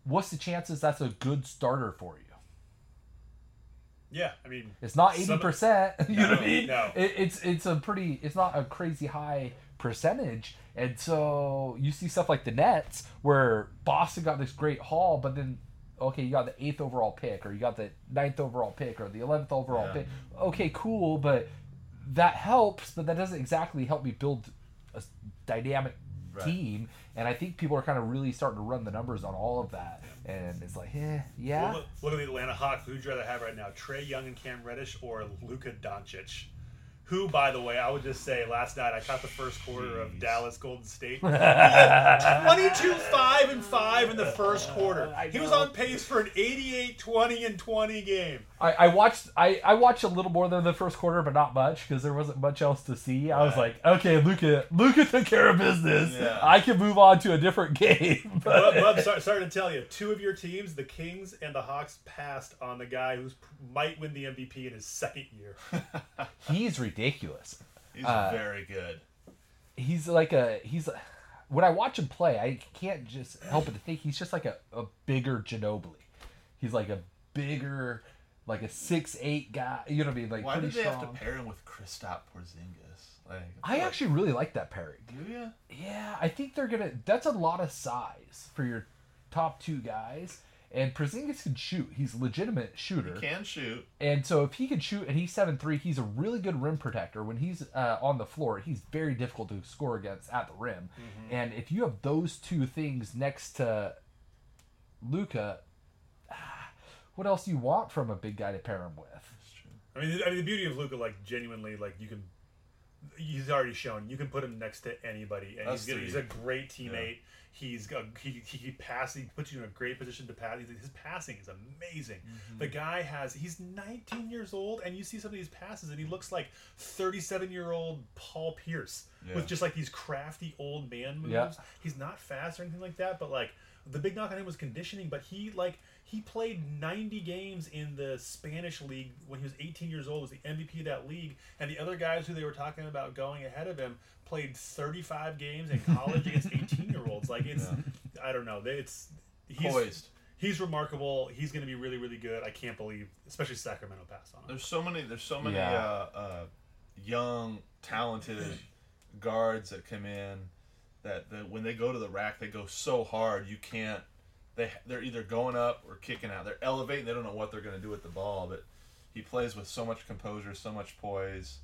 what's the chances that's a good starter for you Yeah, I mean, it's not 80% you know what i mean no. it, it's it's a pretty it's not a crazy high percentage and so you see stuff like the nets where boston got this great haul but then okay you got the eighth overall pick or you got the ninth overall pick or the 11th overall Yeah. pick okay cool but that helps but that doesn't exactly help me build a dynamic Right. team and i think people are kind of really starting to run the numbers on all of that and it's like eh, yeah well, look, look at the Atlanta Hawks. Who'd you rather have right now, Trae Young and Cam Reddish, or Luka Doncic? Who, by the way, I would just say last night I caught the first quarter of Dallas Golden State. 22 5 and 5 in the first quarter. He was on pace for an 88 20 and 20 game. I, I watched I, I watched a little more than the first quarter, but not much because there wasn't much else to see. I was Right. like, okay, Luka, Luka took care of business. Yeah. I can move on to a different game. Bub, Bub, sorry, sorry to tell you, two of your teams, the Kings and the Hawks, passed on the guy who might win the MVP in his second year. he's ridiculous. He's Uh, very good. He's like a he's when I watch him play, I can't just help but to think he's just like a, a bigger Ginobili. He's like a bigger, like a six eight guy. You know what I mean? Like Why pretty did they strong. have to pair him with Kristaps Porzingis? Like, I feel actually really like that pairing. do you? Yeah, I think they're gonna. That's a lot of size for your top two guys. And Porzingis can shoot. He's a legitimate shooter. He can shoot. And so if he can shoot and he's seven three, he's a really good rim protector. When he's uh, on the floor, he's very difficult to score against at the rim. And if you have those two things next to Luka, what else do you want from a big guy to pair him with? I mean, I mean, the beauty of Luka, like genuinely, like you can, he's already shown you can put him next to anybody, and Us he's good. He's a great teammate. He's got he he he pass. He puts you in a great position to pass. His passing is amazing. Mm-hmm. The guy has he's 19 years old, and you see some of these passes, and he looks like 37 year old Paul Pierce Yeah. with just like these crafty old man moves. Yeah. He's not fast or anything like that, but like the big knock on him was conditioning. But he like he played 90 games in the Spanish league when he was 18 years old. Was the MVP of that league, and the other guys who they were talking about going ahead of him played 35 games in college against 18 year olds. Like it's I don't know. It's he's Poised. he's remarkable. He's going to be really really good. I can't believe, especially Sacramento passed on him. There's so many. There's so many Yeah. uh, uh, young, talented guards that come in that, that when they go to the rack, they go so hard you can't. They they're either going up or kicking out. They're elevating. They don't know what they're going to do with the ball, but he plays with so much composure, so much poise.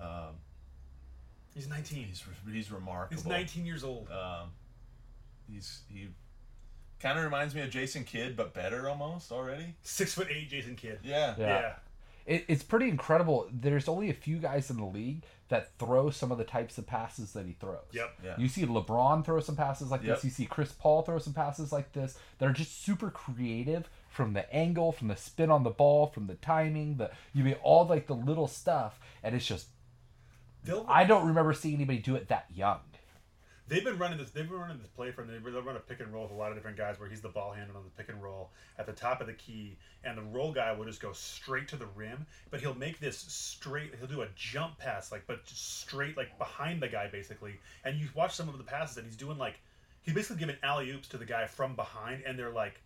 Um, He's 19. he's he's remarkable. He's 19 years old. Um, he's he kind of reminds me of Jason Kidd, but better almost already. Six foot eight, Jason Kidd. Yeah. Yeah. yeah. It, it's pretty incredible. There's only a few guys in the league that throw some of the types of passes that he throws. Yep. Yeah. You see LeBron throw some passes like Yep. this. You see Chris Paul throw some passes like this. that are just super creative from the angle, from the spin on the ball, from the timing, the you mean all like the little stuff, and it's just They'll, I don't remember seeing anybody do it that young. They've been running this. They've been running this play from. They'll run a pick and roll with a lot of different guys, where he's the ball handler on the pick and roll at the top of the key, and the roll guy will just go straight to the rim. But he'll make this straight. He'll do a jump pass, like but straight, like behind the guy, basically. And you watch some of the passes that he's doing, like he's basically giving alley oops to the guy from behind, and they're like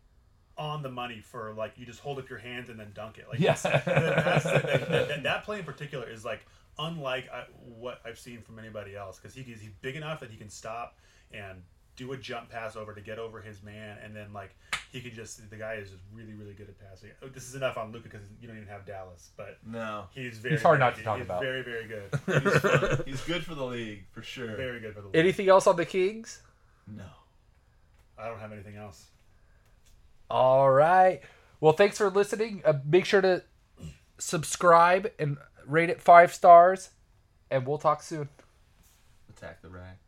on the money for like you just hold up your hands and then dunk it. Like Yeah. that, that- that- that play in particular is like unlike I, what I've seen from anybody else because he, he's big enough that he can stop and do a jump pass over to get over his man, and then like he can just the guy is just really really good at passing. Oh, This is enough on Luka because you don't even have Dallas, but No. he's very hard very not to good. talk he's about. Very very good. He's. He's good for the league for sure. very good for the league. Anything else on the Kings? No. I don't have anything else. All right. Well, thanks for listening. Uh, make sure to subscribe and rate it five stars, and we'll talk soon. Attack the rack.